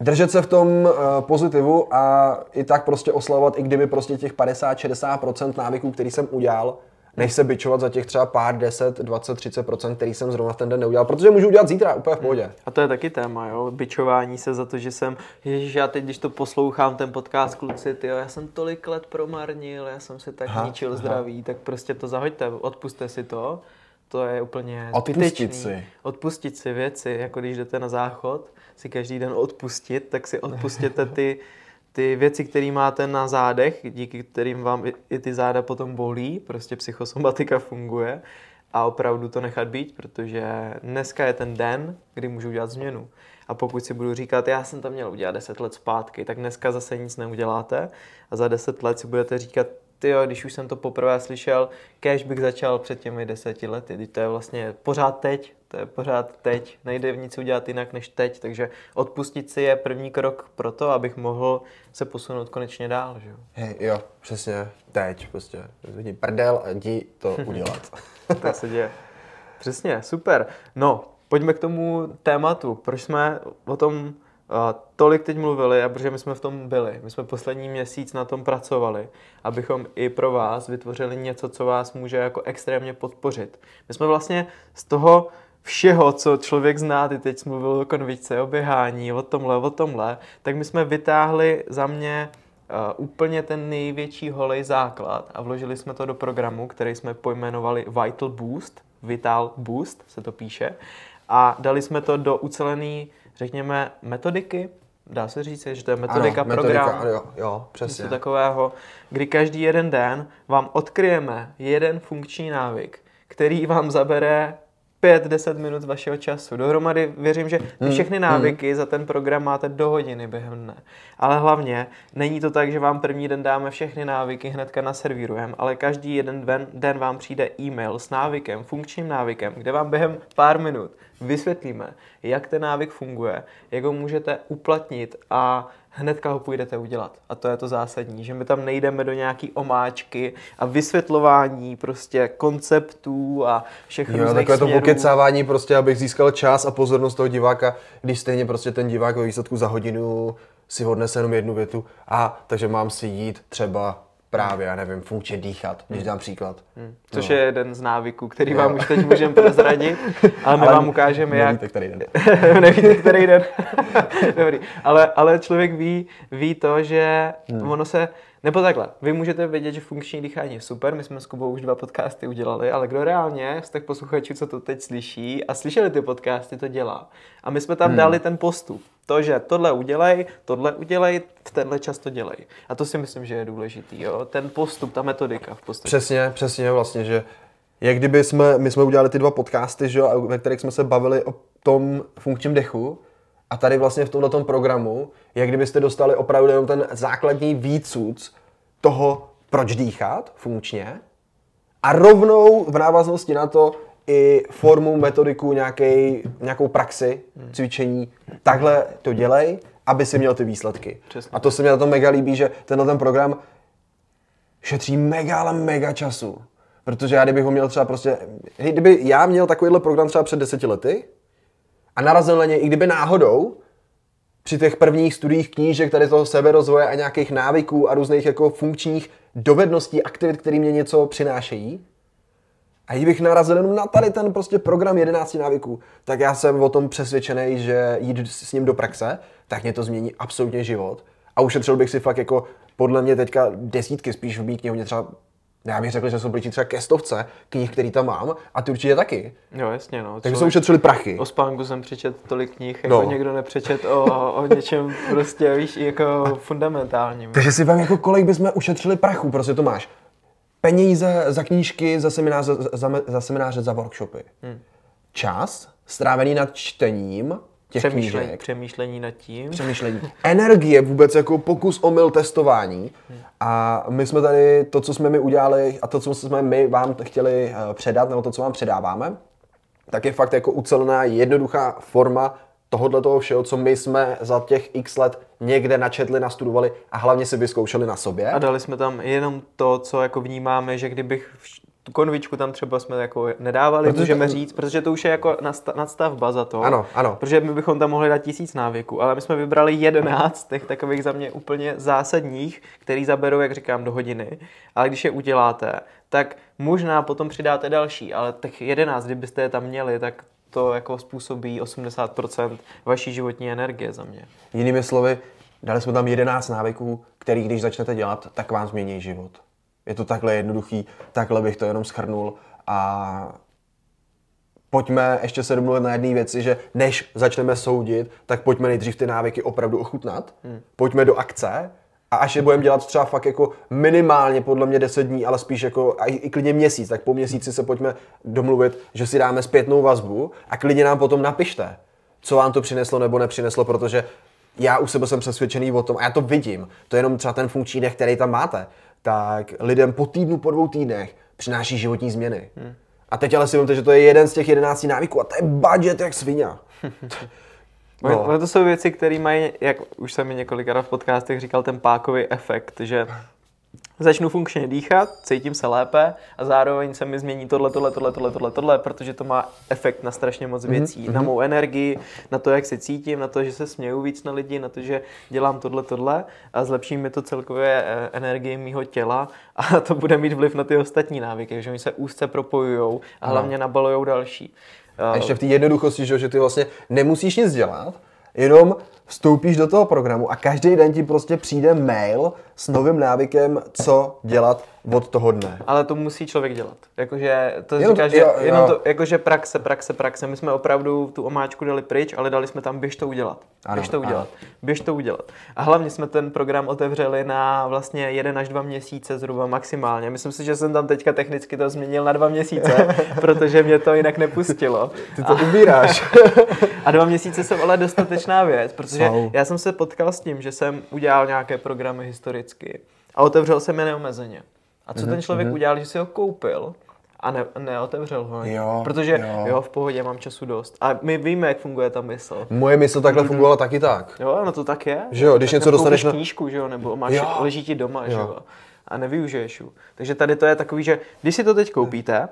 Držet se v tom uh, pozitivu a i tak prostě oslavovat, i kdyby prostě těch 50-60% návyků, který jsem udělal, než se bičovat za těch třeba pár 10, 20, 30% který jsem zrovna ten den neudělal, protože můžu udělat zítra úplně v pohodě. A to je taky téma, jo, bičování se za to, že jsem, ježiš, já teď, když to poslouchám, ten podcast kluci, tyjo, já jsem tolik let promarnil, já jsem si tak aha, ničil aha. zdraví, tak prostě to zahoďte, odpuste si to, to je úplně Odpustit si. Odpustit si věci, jako když jdete na záchod, si každý den odpustit, tak si odpustěte ty ty věci, které máte na zádech, díky kterým vám i, i ty záda potom bolí, prostě psychosomatika funguje a opravdu to nechat být, protože dneska je ten den, kdy můžu udělat změnu. A pokud si budu říkat, já jsem tam měl udělat 10 let zpátky, tak dneska zase nic neuděláte a za 10 let si budete říkat, ty když už jsem to poprvé slyšel, kež bych začal před těmi deseti lety. Teď to je vlastně pořád teď, to je pořád teď, nejde nic udělat jinak než teď, takže odpustit si je první krok pro to, abych mohl se posunout konečně dál, že jo? Hej, jo, přesně, teď prostě, Zvedni prdel a jdi to udělat. to se děje. Přesně, super. No, pojďme k tomu tématu. Proč jsme o tom tolik teď mluvili, a protože my jsme v tom byli. My jsme poslední měsíc na tom pracovali, abychom i pro vás vytvořili něco, co vás může jako extrémně podpořit. My jsme vlastně z toho všeho, co člověk zná, ty teď mluvil o konvičce, o běhání, o tomhle, o tomhle, tak my jsme vytáhli za mě uh, úplně ten největší holej základ a vložili jsme to do programu, který jsme pojmenovali Vital Boost, Vital Boost se to píše, a dali jsme to do ucelený řekněme, metodiky, dá se říct, že to je metodika ano, program. Metodika, jo, jo, přesně. Něco takového, kdy každý jeden den vám odkryjeme jeden funkční návyk, který vám zabere 5-10 minut vašeho času. Dohromady věřím, že ty hmm, všechny hmm. návyky za ten program máte do hodiny během dne. Ale hlavně není to tak, že vám první den dáme všechny návyky hnedka naservírujeme, ale každý jeden den, den vám přijde e-mail s návykem, funkčním návykem, kde vám během pár minut vysvětlíme, jak ten návyk funguje, jak ho můžete uplatnit a hnedka ho půjdete udělat. A to je to zásadní, že my tam nejdeme do nějaký omáčky a vysvětlování prostě konceptů a všech jo, takové směrů. to pokecávání prostě, abych získal čas a pozornost toho diváka, když stejně prostě ten divák ve výsledku za hodinu si odnese jenom jednu větu a takže mám si jít třeba právě, já nevím, funkčně dýchat, když dám příklad. Hmm. Což no. je jeden z návyků, který vám už teď můžeme prozradit, ale my ale vám ukážeme, jak... Nevíte, který den. nevíte, který den. Dobrý. Ale, ale člověk ví, ví to, že hmm. ono se nebo takhle, vy můžete vědět, že funkční dýchání je super, my jsme s Kubou už dva podcasty udělali, ale kdo reálně z těch posluchačů, co to teď slyší a slyšeli ty podcasty, to dělá. A my jsme tam hmm. dali ten postup. To, že tohle udělej, tohle udělej, v tenhle čas to dělej. A to si myslím, že je důležitý, jo? Ten postup, ta metodika v podstatě. Přesně, přesně vlastně, že jak kdyby jsme, my jsme udělali ty dva podcasty, že jo, ve kterých jsme se bavili o tom funkčním dechu, a tady vlastně v tomto programu, jak kdybyste dostali opravdu jenom ten základní výcud toho, proč dýchat funkčně, a rovnou v návaznosti na to i formu, metodiku, nějaký, nějakou praxi, cvičení. Takhle to dělej, aby si měl ty výsledky. Přesně. A to se mi na tom mega líbí, že tenhle ten program šetří mega, ale mega času. Protože já kdybych ho měl třeba prostě, kdyby já měl takovýhle program třeba před deseti lety a narazil na něj, i kdyby náhodou, při těch prvních studiích knížek tady toho seberozvoje a nějakých návyků a různých jako funkčních dovedností, aktivit, které mě něco přinášejí, a kdybych narazil jenom na tady ten prostě program 11 návyků, tak já jsem o tom přesvědčený, že jít s ním do praxe, tak mě to změní absolutně život. A ušetřil bych si fakt jako podle mě teďka desítky, spíš v mý knihovně třeba já bych řekl, že jsou blíží třeba ke stovce knih, který tam mám, a ty určitě taky. Jo, jasně, no. Takže jsou ušetřili prachy. O spánku jsem přečet tolik knih, jako no. někdo nepřečet o, o něčem prostě, víš, jako fundamentálním. Takže si vám jako kolik bychom ušetřili prachu, prostě to máš peníze za knížky, za semináře, za, za, semináře, za workshopy. Hmm. Čas strávený nad čtením těch Přemýšlení, knížek. Přemýšlení nad tím. Přemýšlení. Energie vůbec jako pokus o mil testování. Hmm. A my jsme tady, to, co jsme mi udělali a to, co jsme my vám chtěli eh, předat, nebo to, co vám předáváme, tak je fakt jako ucelená, jednoduchá forma tohohle toho všeho, co my jsme za těch x let někde načetli, nastudovali a hlavně si vyzkoušeli na sobě. A dali jsme tam jenom to, co jako vnímáme, že kdybych tu konvičku tam třeba jsme jako nedávali, protože můžeme to... říct, protože to už je jako nadstavba za to. Ano, ano. Protože my bychom tam mohli dát tisíc návyků, ale my jsme vybrali jedenáct těch takových za mě úplně zásadních, který zaberou, jak říkám, do hodiny. Ale když je uděláte, tak možná potom přidáte další, ale těch jedenáct, kdybyste je tam měli, tak to jako způsobí 80% vaší životní energie za mě. Jinými slovy, dali jsme tam 11 návyků, který když začnete dělat, tak vám změní život. Je to takhle jednoduchý, takhle bych to jenom schrnul a pojďme ještě se domluvit na jedné věci, že než začneme soudit, tak pojďme nejdřív ty návyky opravdu ochutnat, hmm. pojďme do akce a až je budeme dělat třeba fakt jako minimálně podle mě 10 dní, ale spíš jako i, i klidně měsíc, tak po měsíci se pojďme domluvit, že si dáme zpětnou vazbu a klidně nám potom napište, co vám to přineslo nebo nepřineslo, protože já u sebe jsem přesvědčený o tom a já to vidím, to je jenom třeba ten funkční dech, který tam máte, tak lidem po týdnu, po dvou týdnech přináší životní změny. Hmm. A teď ale si vemte, že to je jeden z těch jedenácti návyků a to je budget jak svině. No. no. to jsou věci, které mají, jak už jsem mi několikrát v podcastech říkal, ten pákový efekt, že začnu funkčně dýchat, cítím se lépe a zároveň se mi změní tohle, tohle, tohle, tohle, tohle, tohle, protože to má efekt na strašně moc mhm, věcí. Mm-hmm. Na mou energii, na to, jak se cítím, na to, že se směju víc na lidi, na to, že dělám tohle, tohle a zlepší mi to celkově eh, energii mýho těla a to bude mít vliv na ty ostatní návyky, že oni se úzce propojují a hlavně nabalují další. A ještě v té jednoduchosti, že ty vlastně nemusíš nic dělat, jenom vstoupíš do toho programu a každý den ti prostě přijde mail s novým návykem, co dělat od toho dne. Ale to musí člověk dělat. Jakože to jenom, říká, že jo, jenom to, jakože praxe, praxe, praxe. My jsme opravdu tu omáčku dali pryč, ale dali jsme tam běž to udělat. Ano, běž to udělat. Ano. Běž to udělat. A hlavně jsme ten program otevřeli na vlastně jeden až dva měsíce zhruba maximálně. Myslím si, že jsem tam teďka technicky to změnil na dva měsíce, protože mě to jinak nepustilo. Ty to ubíráš. a dva měsíce jsou ale dostatečná věc, protože já jsem se potkal s tím, že jsem udělal nějaké programy historicky a otevřel jsem je neomezeně. A co mm-hmm. ten člověk mm-hmm. udělal, že si ho koupil a ne, neotevřel ho. Jo, Protože jo. jo, v pohodě, mám času dost. A my víme, jak funguje ta mysl. Moje mysl takhle mm-hmm. fungovala taky tak. Jo, no to tak je. Že jo, když tak něco dostaneš na... knížku, že jo, nebo máš, jo. leží ti doma, jo. že jo. A nevyužiješ ju. Takže tady to je takový, že když si to teď koupíte,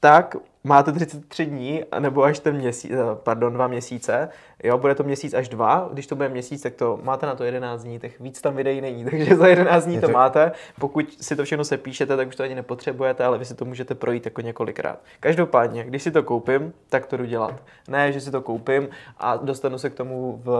tak máte 33 dní, nebo až ten měsíc, eh, pardon, dva měsíce, jo, bude to měsíc až dva, když to bude měsíc, tak to máte na to 11 dní, tak víc tam videí není, takže za 11 dní to máte, pokud si to všechno sepíšete, tak už to ani nepotřebujete, ale vy si to můžete projít jako několikrát. Každopádně, když si to koupím, tak to jdu dělat. Ne, že si to koupím a dostanu se k tomu v,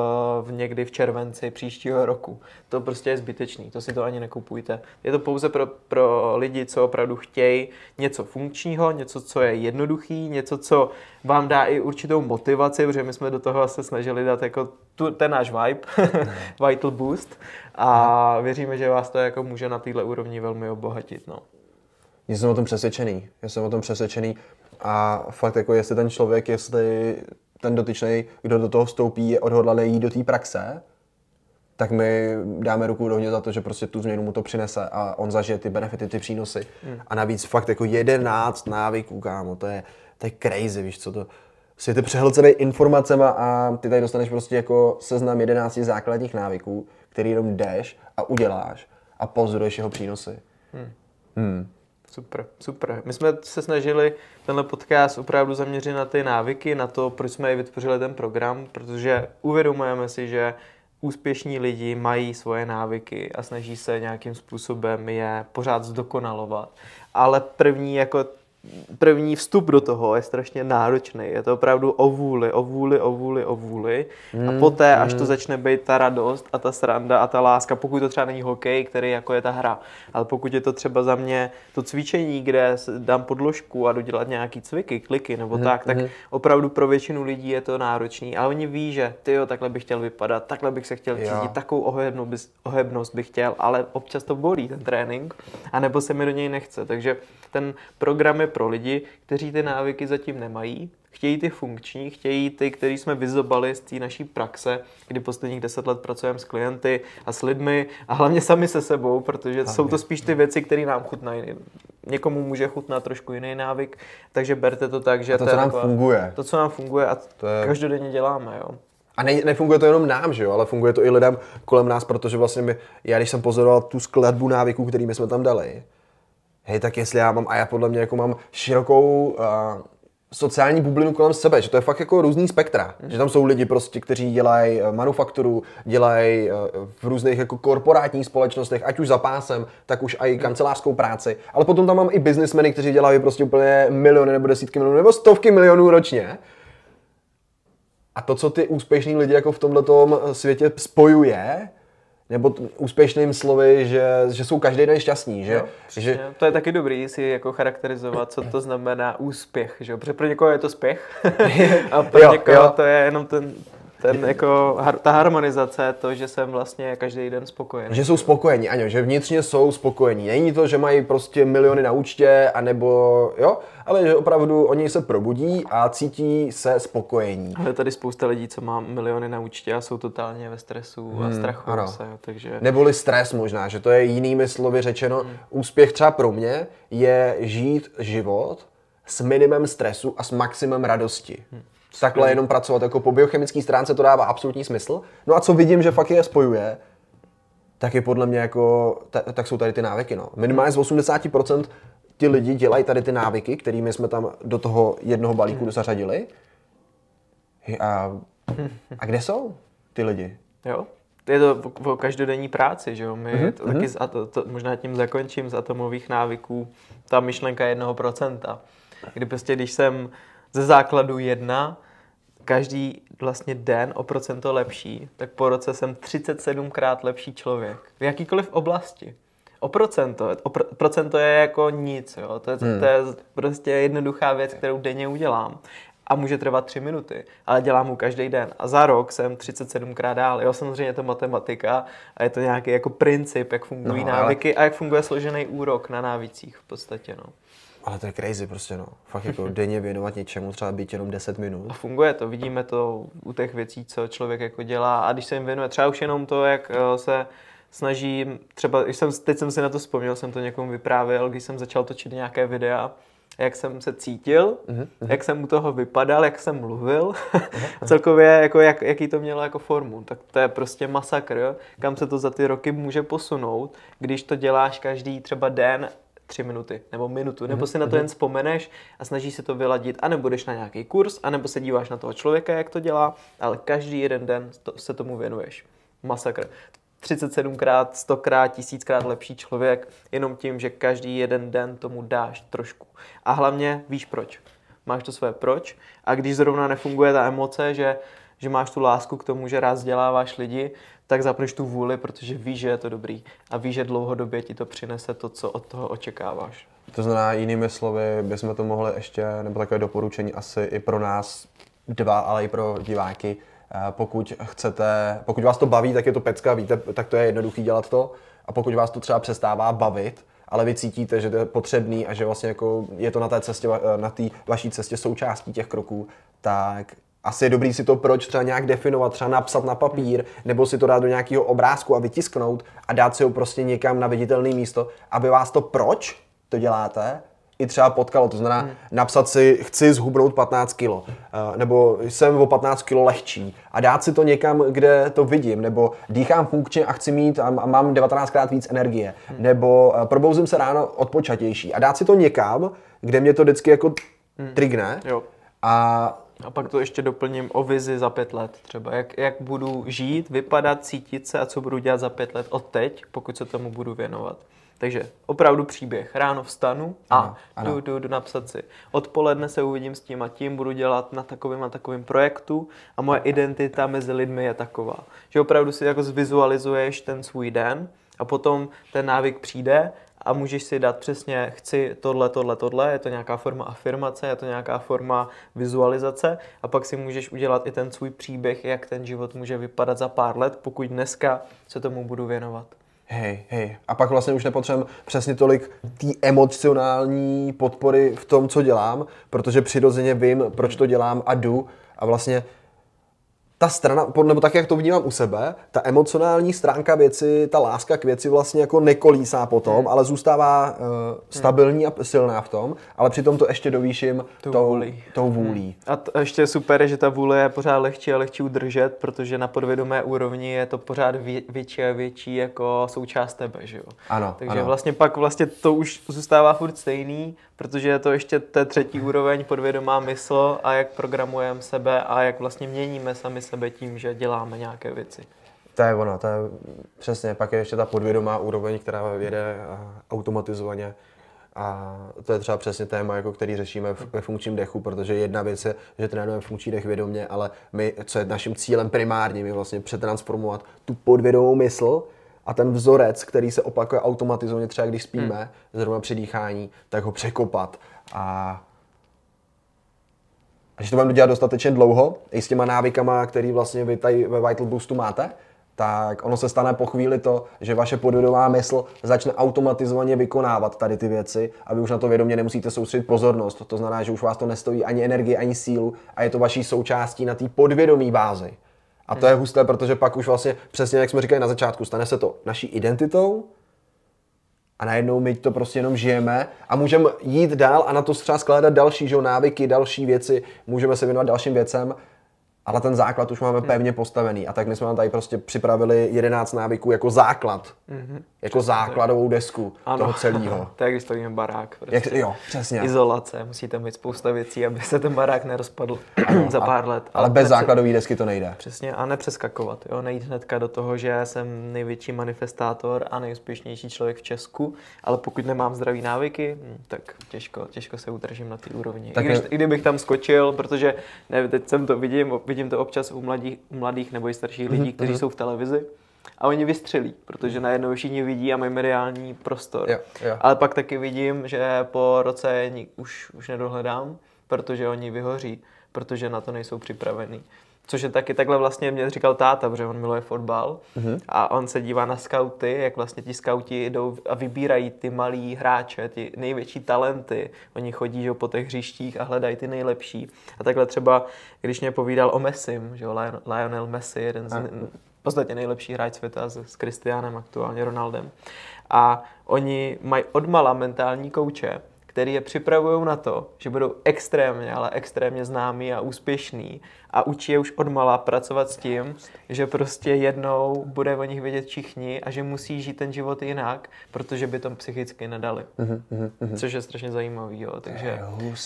v někdy v červenci příštího roku. To prostě je zbytečný, to si to ani nekupujte. Je to pouze pro, pro lidi, co opravdu chtějí něco funkčního, něco, co je jednoduchý, něco, co vám dá i určitou motivaci, protože my jsme do toho se snažili dát jako tu, ten náš vibe, Vital Boost a věříme, že vás to jako může na této úrovni velmi obohatit. No. Já jsem o tom přesvědčený. Já jsem o tom přesvědčený. A fakt jako jestli ten člověk, jestli ten dotyčný, kdo do toho vstoupí, je odhodlaný jít do té praxe, tak my dáme ruku do za to, že prostě tu změnu mu to přinese a on zažije ty benefity, ty přínosy. Hmm. A navíc fakt jako jedenáct návyků, kámo, to je, to je crazy, víš co to, si ty přehlcený informacemi a ty tady dostaneš prostě jako seznam 11 základních návyků, který jenom jdeš a uděláš a pozoruješ jeho přínosy. Hmm. Hmm. Super, super. My jsme se snažili tenhle podcast opravdu zaměřit na ty návyky, na to, proč jsme i vytvořili ten program, protože uvědomujeme si, že úspěšní lidi mají svoje návyky a snaží se nějakým způsobem je pořád zdokonalovat. Ale první jako první vstup do toho je strašně náročný. Je to opravdu o vůli, o vůli, o vůli, o vůli. Mm, a poté, mm. až to hmm. začne být ta radost a ta sranda a ta láska, pokud to třeba není hokej, který jako je ta hra, ale pokud je to třeba za mě to cvičení, kde dám podložku a jdu dělat nějaký cviky, kliky nebo mm, tak, tak mm. opravdu pro většinu lidí je to náročný. Ale oni ví, že ty jo, takhle bych chtěl vypadat, takhle bych se chtěl cítit, takovou ohebnost, ohebnost bych chtěl, ale občas to bolí ten trénink, anebo se mi do něj nechce. Takže ten program je pro lidi, kteří ty návyky zatím nemají, chtějí ty funkční, chtějí ty, který jsme vyzobali z té naší praxe, kdy posledních deset let pracujeme s klienty a s lidmi a hlavně sami se sebou, protože hlavně. jsou to spíš ty věci, které nám chutnají. Někomu může chutnat trošku jiný návyk, takže berte to tak, že a to, co nám taková, funguje. To, co nám funguje a to je... každodenně děláme. Jo. A ne, nefunguje to jenom nám, že jo, ale funguje to i lidem kolem nás, protože vlastně my, já když jsem pozoroval tu skladbu návyků, který jsme tam dali, hej, tak jestli já mám, a já podle mě jako mám širokou uh, sociální bublinu kolem sebe, že to je fakt jako různý spektra, mm. že tam jsou lidi prostě, kteří dělají uh, manufakturu, dělají uh, v různých jako korporátních společnostech, ať už za pásem, tak už i kancelářskou práci, ale potom tam mám i biznismeny, kteří dělají prostě úplně miliony nebo desítky milionů nebo stovky milionů ročně. A to, co ty úspěšní lidi jako v tomto světě spojuje, nebo t- úspěšným slovy, že, že jsou každý den šťastní, že? Jo, že... To je taky dobrý si jako charakterizovat, co to znamená úspěch, že Protože pro někoho je to spěch a pro jo, někoho jo. to je jenom ten, ten jako, ta harmonizace, to, že jsem vlastně každý den spokojený. Že jsou spokojení, ano, že vnitřně jsou spokojení. Není to, že mají prostě miliony na účtě, anebo, jo, ale že opravdu oni se probudí a cítí se spokojení. Ale tady spousta lidí, co má miliony na účtě a jsou totálně ve stresu hmm, a strachu se, takže... Neboli stres možná, že to je jinými slovy řečeno. Hmm. Úspěch třeba pro mě je žít život s minimem stresu a s maximem radosti. Hmm takhle jenom pracovat jako po biochemické stránce to dává absolutní smysl. No a co vidím, že fakt je spojuje, tak je podle mě jako, tak jsou tady ty návyky. No. Minimálně z 80% ti lidi dělají tady ty návyky, kterými jsme tam do toho jednoho balíku hmm. zařadili. A, a kde jsou ty lidi? Jo, je to o každodenní práci, že jo? My mm-hmm. to taky, a to, to, možná tím zakončím z atomových návyků, ta myšlenka jednoho procenta. Kdy prostě, když jsem ze základu jedna, každý vlastně den o procento lepší, tak po roce jsem 37krát lepší člověk. V jakýkoliv oblasti. O procento. O pro, procento je jako nic. Jo? To, je, hmm. to je prostě jednoduchá věc, kterou denně udělám. A může trvat tři minuty, ale dělám mu každý den. A za rok jsem 37krát dál. Jo, samozřejmě je to matematika a je to nějaký jako princip, jak fungují no, návyky ale... a jak funguje složený úrok na návicích v podstatě. No. Ale to je crazy prostě, no. Fakt jako denně věnovat něčemu, třeba být jenom 10 minut. A funguje to, vidíme to u těch věcí, co člověk jako dělá a když se jim věnuje, třeba už jenom to, jak eh, se snaží, třeba, když jsem, teď jsem si na to vzpomněl, jsem to někomu vyprávěl, když jsem začal točit nějaké videa, jak jsem se cítil, uh-huh. jak jsem u toho vypadal, jak jsem mluvil uh-huh. a celkově jako jak, jaký to mělo jako formu. Tak to je prostě masakr, kam se to za ty roky může posunout, když to děláš každý třeba den tři minuty nebo minutu, nebo si na to mhm. jen vzpomeneš a snažíš se to vyladit, anebo budeš na nějaký kurz, anebo se díváš na toho člověka, jak to dělá, ale každý jeden den to, se tomu věnuješ. Masakr. 37krát, 100krát, 1000krát lepší člověk, jenom tím, že každý jeden den tomu dáš trošku. A hlavně víš proč. Máš to své proč a když zrovna nefunguje ta emoce, že, že máš tu lásku k tomu, že rád vzděláváš lidi, tak zapneš tu vůli, protože víš, že je to dobrý a víš, že dlouhodobě ti to přinese to, co od toho očekáváš. To znamená, jinými slovy, bychom to mohli ještě, nebo takové doporučení asi i pro nás dva, ale i pro diváky, eh, pokud chcete, pokud vás to baví, tak je to pecka, víte, tak to je jednoduchý dělat to. A pokud vás to třeba přestává bavit ale vy cítíte, že to je potřebný a že vlastně jako je to na té cestě, na té vaší cestě součástí těch kroků, tak asi je dobrý si to proč třeba nějak definovat, třeba napsat na papír, nebo si to dát do nějakého obrázku a vytisknout a dát si ho prostě někam na viditelné místo, aby vás to proč to děláte, i třeba potkalo. To znamená hmm. napsat si, chci zhubnout 15 kg, uh, nebo jsem o 15 kg lehčí a dát si to někam, kde to vidím, nebo dýchám funkčně a chci mít a mám 19krát víc energie, hmm. nebo uh, probouzím se ráno odpočatější a dát si to někam, kde mě to vždycky jako hmm. trigne. Jo. A a pak to ještě doplním o vizi za pět let třeba. Jak, jak budu žít, vypadat, cítit se a co budu dělat za pět let od teď, pokud se tomu budu věnovat. Takže opravdu příběh. Ráno vstanu a ano, ano. Jdu, jdu, jdu napsat si. Odpoledne se uvidím s tím a tím, budu dělat na takovým a takovým projektu a moje identita mezi lidmi je taková. Že opravdu si jako zvizualizuješ ten svůj den a potom ten návyk přijde a můžeš si dát přesně, chci tohle, tohle, tohle, je to nějaká forma afirmace, je to nějaká forma vizualizace a pak si můžeš udělat i ten svůj příběh, jak ten život může vypadat za pár let, pokud dneska se tomu budu věnovat. Hej, hej. A pak vlastně už nepotřebujeme přesně tolik té emocionální podpory v tom, co dělám, protože přirozeně vím, proč to dělám a jdu. A vlastně ta strana, nebo tak, jak to vnímám u sebe, ta emocionální stránka věci, ta láska k věci vlastně jako nekolísá potom, hmm. ale zůstává uh, stabilní hmm. a silná v tom, ale přitom to ještě dovýším tou, tou vůlí. Tou vůlí. Hmm. A to ještě super je, že ta vůle je pořád lehčí a lehčí udržet, protože na podvědomé úrovni je to pořád vě, větší a větší jako součást tebe, že jo? Ano, Takže ano. vlastně pak vlastně to už zůstává furt stejný, protože je to ještě té třetí úroveň podvědomá mysl a jak programujeme sebe a jak vlastně měníme sami sebe tím, že děláme nějaké věci. To je ono, to je přesně, pak je ještě ta podvědomá úroveň, která jede automatizovaně. A to je třeba přesně téma, jako který řešíme ve funkčním dechu, protože jedna věc je, že trénujeme funkční dech vědomě, ale my, co je naším cílem primárním, je vlastně přetransformovat tu podvědomou mysl a ten vzorec, který se opakuje automatizovaně, třeba když spíme, hmm. zrovna při dýchání, tak ho překopat. A, a když to budeme dělat dostatečně dlouho, i s těma návykama, který vlastně vy tady ve Vital Boostu máte, tak ono se stane po chvíli to, že vaše podvědomá mysl začne automatizovaně vykonávat tady ty věci a vy už na to vědomě nemusíte soustředit pozornost. To znamená, že už vás to nestojí ani energii, ani sílu a je to vaší součástí na té podvědomí bázi. A to je husté, protože pak už vlastně přesně jak jsme říkali na začátku, stane se to naší identitou a najednou my to prostě jenom žijeme a můžeme jít dál a na to třeba skládat další že, návyky, další věci, můžeme se věnovat dalším věcem ale ten základ už máme pevně postavený. A tak my jsme vám tady prostě připravili 11 návyků jako základ. Mm-hmm. Jako základovou desku ano. toho celého. to je, když stavíme barák. Prostě. Jak, jo, přesně. Izolace, musíte mít spousta věcí, aby se ten barák nerozpadl ano, za pár let. Ale, ale bez základové desky to nejde. Přesně, a nepřeskakovat. Jo? Nejít hnedka do toho, že jsem největší manifestátor a nejúspěšnější člověk v Česku, ale pokud nemám zdraví návyky, hm, tak těžko, těžko se udržím na té úrovni. Tak I, když, je... I kdybych tam skočil, protože ne, teď jsem to vidím, vidím to občas u mladých, u mladých nebo i starších lidí, mm-hmm. kteří mhm. jsou v televizi a oni vystřelí, protože najednou všichni vidí a mají mediální prostor. Jo, jo. Ale pak taky vidím, že po roce už, už nedohledám, protože oni vyhoří, protože na to nejsou připravení. Což je taky takhle vlastně mě říkal táta, protože on miluje fotbal uh-huh. a on se dívá na skauty, jak vlastně ti skauti jdou a vybírají ty malí hráče, ty největší talenty. Oni chodí že, po těch hřištích a hledají ty nejlepší. A takhle třeba, když mě povídal o Messim, že Lionel Messi, jeden z podstatě nejlepší hráč světa s, s Kristianem, aktuálně Ronaldem. A oni mají odmala mentální kouče, který je připravují na to, že budou extrémně, ale extrémně známí a úspěšní a učí je už odmala pracovat s tím, že prostě jednou bude o nich vědět všichni a že musí žít ten život jinak, protože by to psychicky nedali. Uh-huh. Což je strašně zajímavý. Jo. Takže,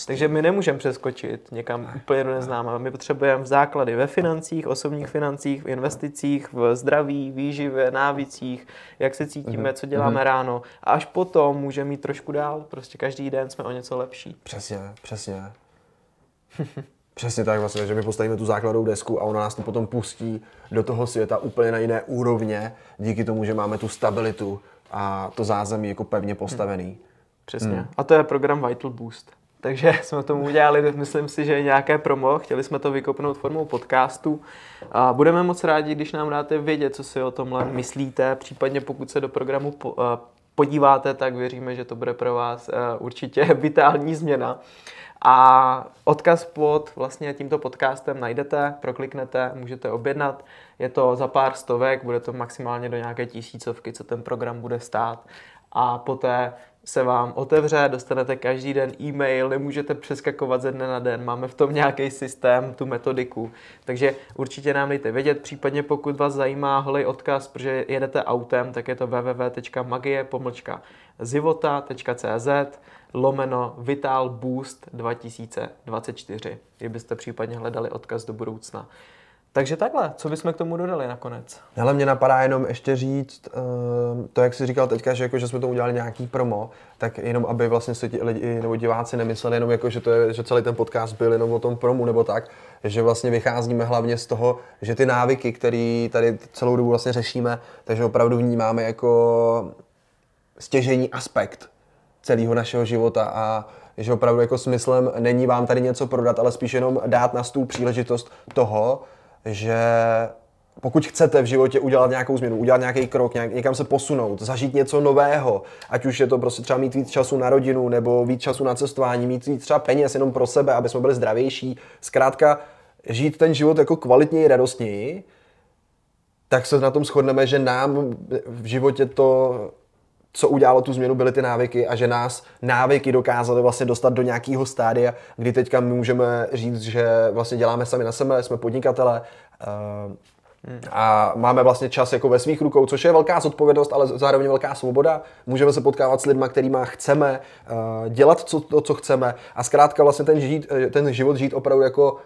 takže my nemůžeme přeskočit někam úplně do neznáma. My potřebujeme základy ve financích, osobních financích, v investicích, v zdraví, výživě, návících, jak se cítíme, uh-huh, co děláme uh-huh. ráno. A až potom můžeme mít trošku dál. Prostě každý den jsme o něco lepší. Přesně, přesně. Přesně tak vlastně, že my postavíme tu základovou desku a ona nás to potom pustí do toho světa úplně na jiné úrovně, díky tomu, že máme tu stabilitu a to zázemí jako pevně postavený. Hmm. Přesně. Hmm. A to je program Vital Boost. Takže jsme tomu udělali, myslím si, že nějaké promo. Chtěli jsme to vykopnout formou podcastu. A budeme moc rádi, když nám dáte vědět, co si o tomhle myslíte, případně pokud se do programu po, podíváte, tak věříme, že to bude pro vás uh, určitě vitální změna. A odkaz pod vlastně tímto podcastem najdete, prokliknete, můžete objednat. Je to za pár stovek, bude to maximálně do nějaké tisícovky, co ten program bude stát. A poté se vám otevře, dostanete každý den e-mail, nemůžete přeskakovat ze dne na den, máme v tom nějaký systém, tu metodiku. Takže určitě nám dejte vědět, případně pokud vás zajímá holý odkaz, protože jedete autem, tak je to www.magie-zivota.cz lomeno Vital Boost 2024, kdybyste případně hledali odkaz do budoucna. Takže takhle, co bychom k tomu dodali nakonec? Ale mě napadá jenom ještě říct, uh, to, jak jsi říkal teďka, že, jako, že jsme to udělali nějaký promo, tak jenom aby vlastně si ti lidi nebo diváci nemysleli jenom jako, že, to je, že celý ten podcast byl jenom o tom promu nebo tak, že vlastně vycházíme hlavně z toho, že ty návyky, které tady celou dobu vlastně řešíme, takže opravdu vnímáme jako stěžení aspekt celého našeho života a že opravdu jako smyslem není vám tady něco prodat, ale spíš jenom dát na stůl příležitost toho, že pokud chcete v životě udělat nějakou změnu, udělat nějaký krok, nějak, někam se posunout, zažít něco nového, ať už je to prostě třeba mít víc času na rodinu, nebo víc času na cestování, mít víc třeba peněz jenom pro sebe, aby jsme byli zdravější, zkrátka žít ten život jako kvalitněji, radostněji, tak se na tom shodneme, že nám v životě to co udělalo tu změnu, byly ty návyky a že nás návyky dokázaly vlastně dostat do nějakého stádia, kdy teďka my můžeme říct, že vlastně děláme sami na sebe, jsme podnikatele, uh, a máme vlastně čas jako ve svých rukou, což je velká zodpovědnost, ale zároveň velká svoboda. Můžeme se potkávat s lidmi, kterými chceme, uh, dělat co, to, co chceme a zkrátka vlastně ten, žít, eh, ten život žít opravdu jako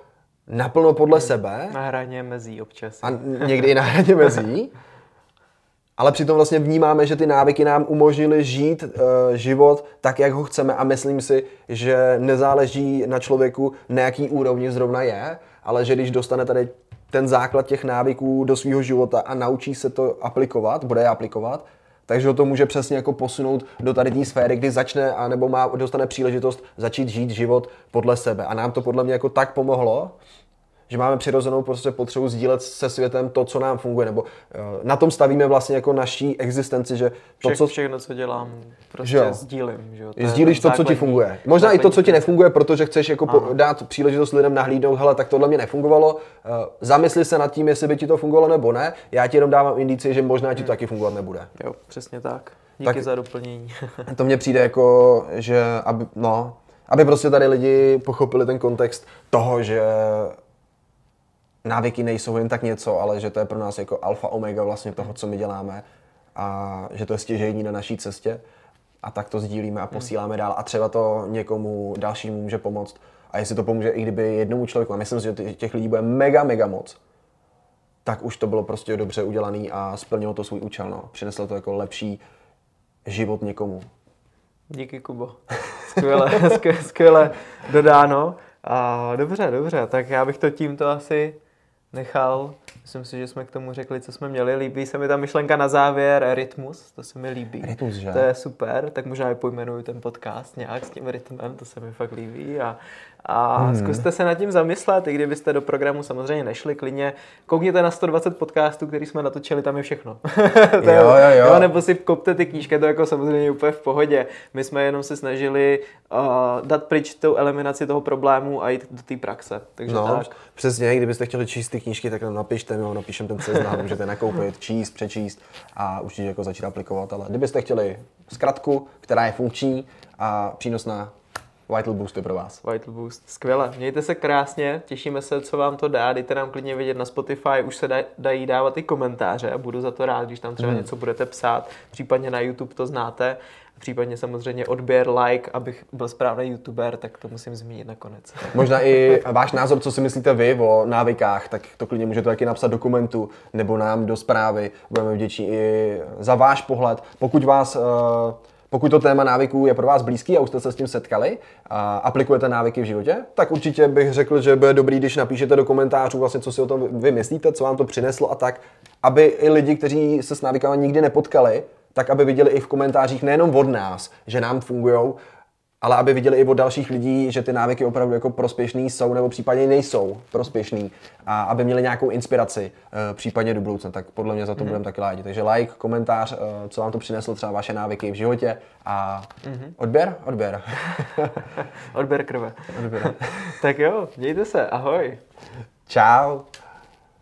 naplno podle sebe. Na hraně mezí občas. A někdy i na hraně mezí ale přitom vlastně vnímáme, že ty návyky nám umožnily žít uh, život tak, jak ho chceme a myslím si, že nezáleží na člověku, na jaký úrovni zrovna je, ale že když dostane tady ten základ těch návyků do svého života a naučí se to aplikovat, bude je aplikovat, takže ho to může přesně jako posunout do tady té sféry, kdy začne a nebo má, dostane příležitost začít žít život podle sebe. A nám to podle mě jako tak pomohlo, že máme přirozenou prostě potřebu sdílet se světem to, co nám funguje, nebo uh, na tom stavíme vlastně jako naší existenci, že to, co... Všechno, co dělám, prostě že jo. sdílím. Že jo? To Sdílíš to, co ti funguje. Možná i to, co ti nefunguje, protože chceš jako po, dát příležitost lidem nahlídnout, hele, tak tohle mě nefungovalo, uh, zamysli se nad tím, jestli by ti to fungovalo nebo ne, já ti jenom dávám indicie, že možná ti to hmm. taky fungovat nebude. Jo, přesně tak. Díky tak, za doplnění. to mně přijde jako, že aby, no, aby prostě tady lidi pochopili ten kontext toho, že návyky nejsou jen tak něco, ale že to je pro nás jako alfa omega vlastně toho, co my děláme a že to je stěžejní na naší cestě a tak to sdílíme a posíláme dál a třeba to někomu dalšímu může pomoct. A jestli to pomůže i kdyby jednomu člověku, a myslím si, že těch lidí bude mega, mega moc, tak už to bylo prostě dobře udělané a splnilo to svůj účel. No. Přineslo to jako lepší život někomu. Díky, Kubo. Skvěle, skvěle dodáno. A dobře, dobře, tak já bych to tímto asi nechal. Myslím si, že jsme k tomu řekli, co jsme měli. Líbí se mi ta myšlenka na závěr, rytmus, to se mi líbí. Rytmus, že? To je super, tak možná i pojmenuju ten podcast nějak s tím rytmem, to se mi fakt líbí. A, a hmm. zkuste se nad tím zamyslet, i kdybyste do programu samozřejmě nešli, klidně koukněte na 120 podcastů, který jsme natočili, tam je všechno. to jo, jo, jo. jo. Nebo si kopte ty knížky, to jako samozřejmě úplně v pohodě. My jsme jenom se snažili uh, dát pryč tu eliminaci toho problému a jít do té praxe. Takže no, tak. přesně, kdybyste chtěli číst ty knížky, tak nám napište, my ho napíšem ten seznam, můžete nakoupit, číst, přečíst a určitě jako začít aplikovat. Ale kdybyste chtěli zkratku, která je funkční a přínosná, Vital Boost je pro vás. Vital Boost, skvěle. Mějte se krásně, těšíme se, co vám to dá. Dejte nám klidně vědět na Spotify, už se dají dávat i komentáře a budu za to rád, když tam třeba hmm. něco budete psát. Případně na YouTube to znáte. Případně samozřejmě odběr, like, abych byl správný youtuber, tak to musím zmínit nakonec. Možná i váš názor, co si myslíte vy o návykách, tak to klidně můžete taky napsat do komentu nebo nám do zprávy. Budeme vděční i za váš pohled. Pokud vás uh, pokud to téma návyků je pro vás blízký a už jste se s tím setkali a aplikujete návyky v životě, tak určitě bych řekl, že bude dobrý, když napíšete do komentářů vlastně, co si o tom vy myslíte, co vám to přineslo a tak, aby i lidi, kteří se s návykama nikdy nepotkali, tak aby viděli i v komentářích nejenom od nás, že nám fungují, ale aby viděli i od dalších lidí, že ty návyky opravdu jako prospěšný jsou nebo případně nejsou prospěšný a aby měli nějakou inspiraci uh, případně do budoucna, tak podle mě za to mm-hmm. budeme taky rádi. Takže like, komentář, uh, co vám to přineslo třeba vaše návyky v životě a mm-hmm. odběr? Odběr. odběr krve. Odběr. tak jo, mějte se, ahoj. Ciao.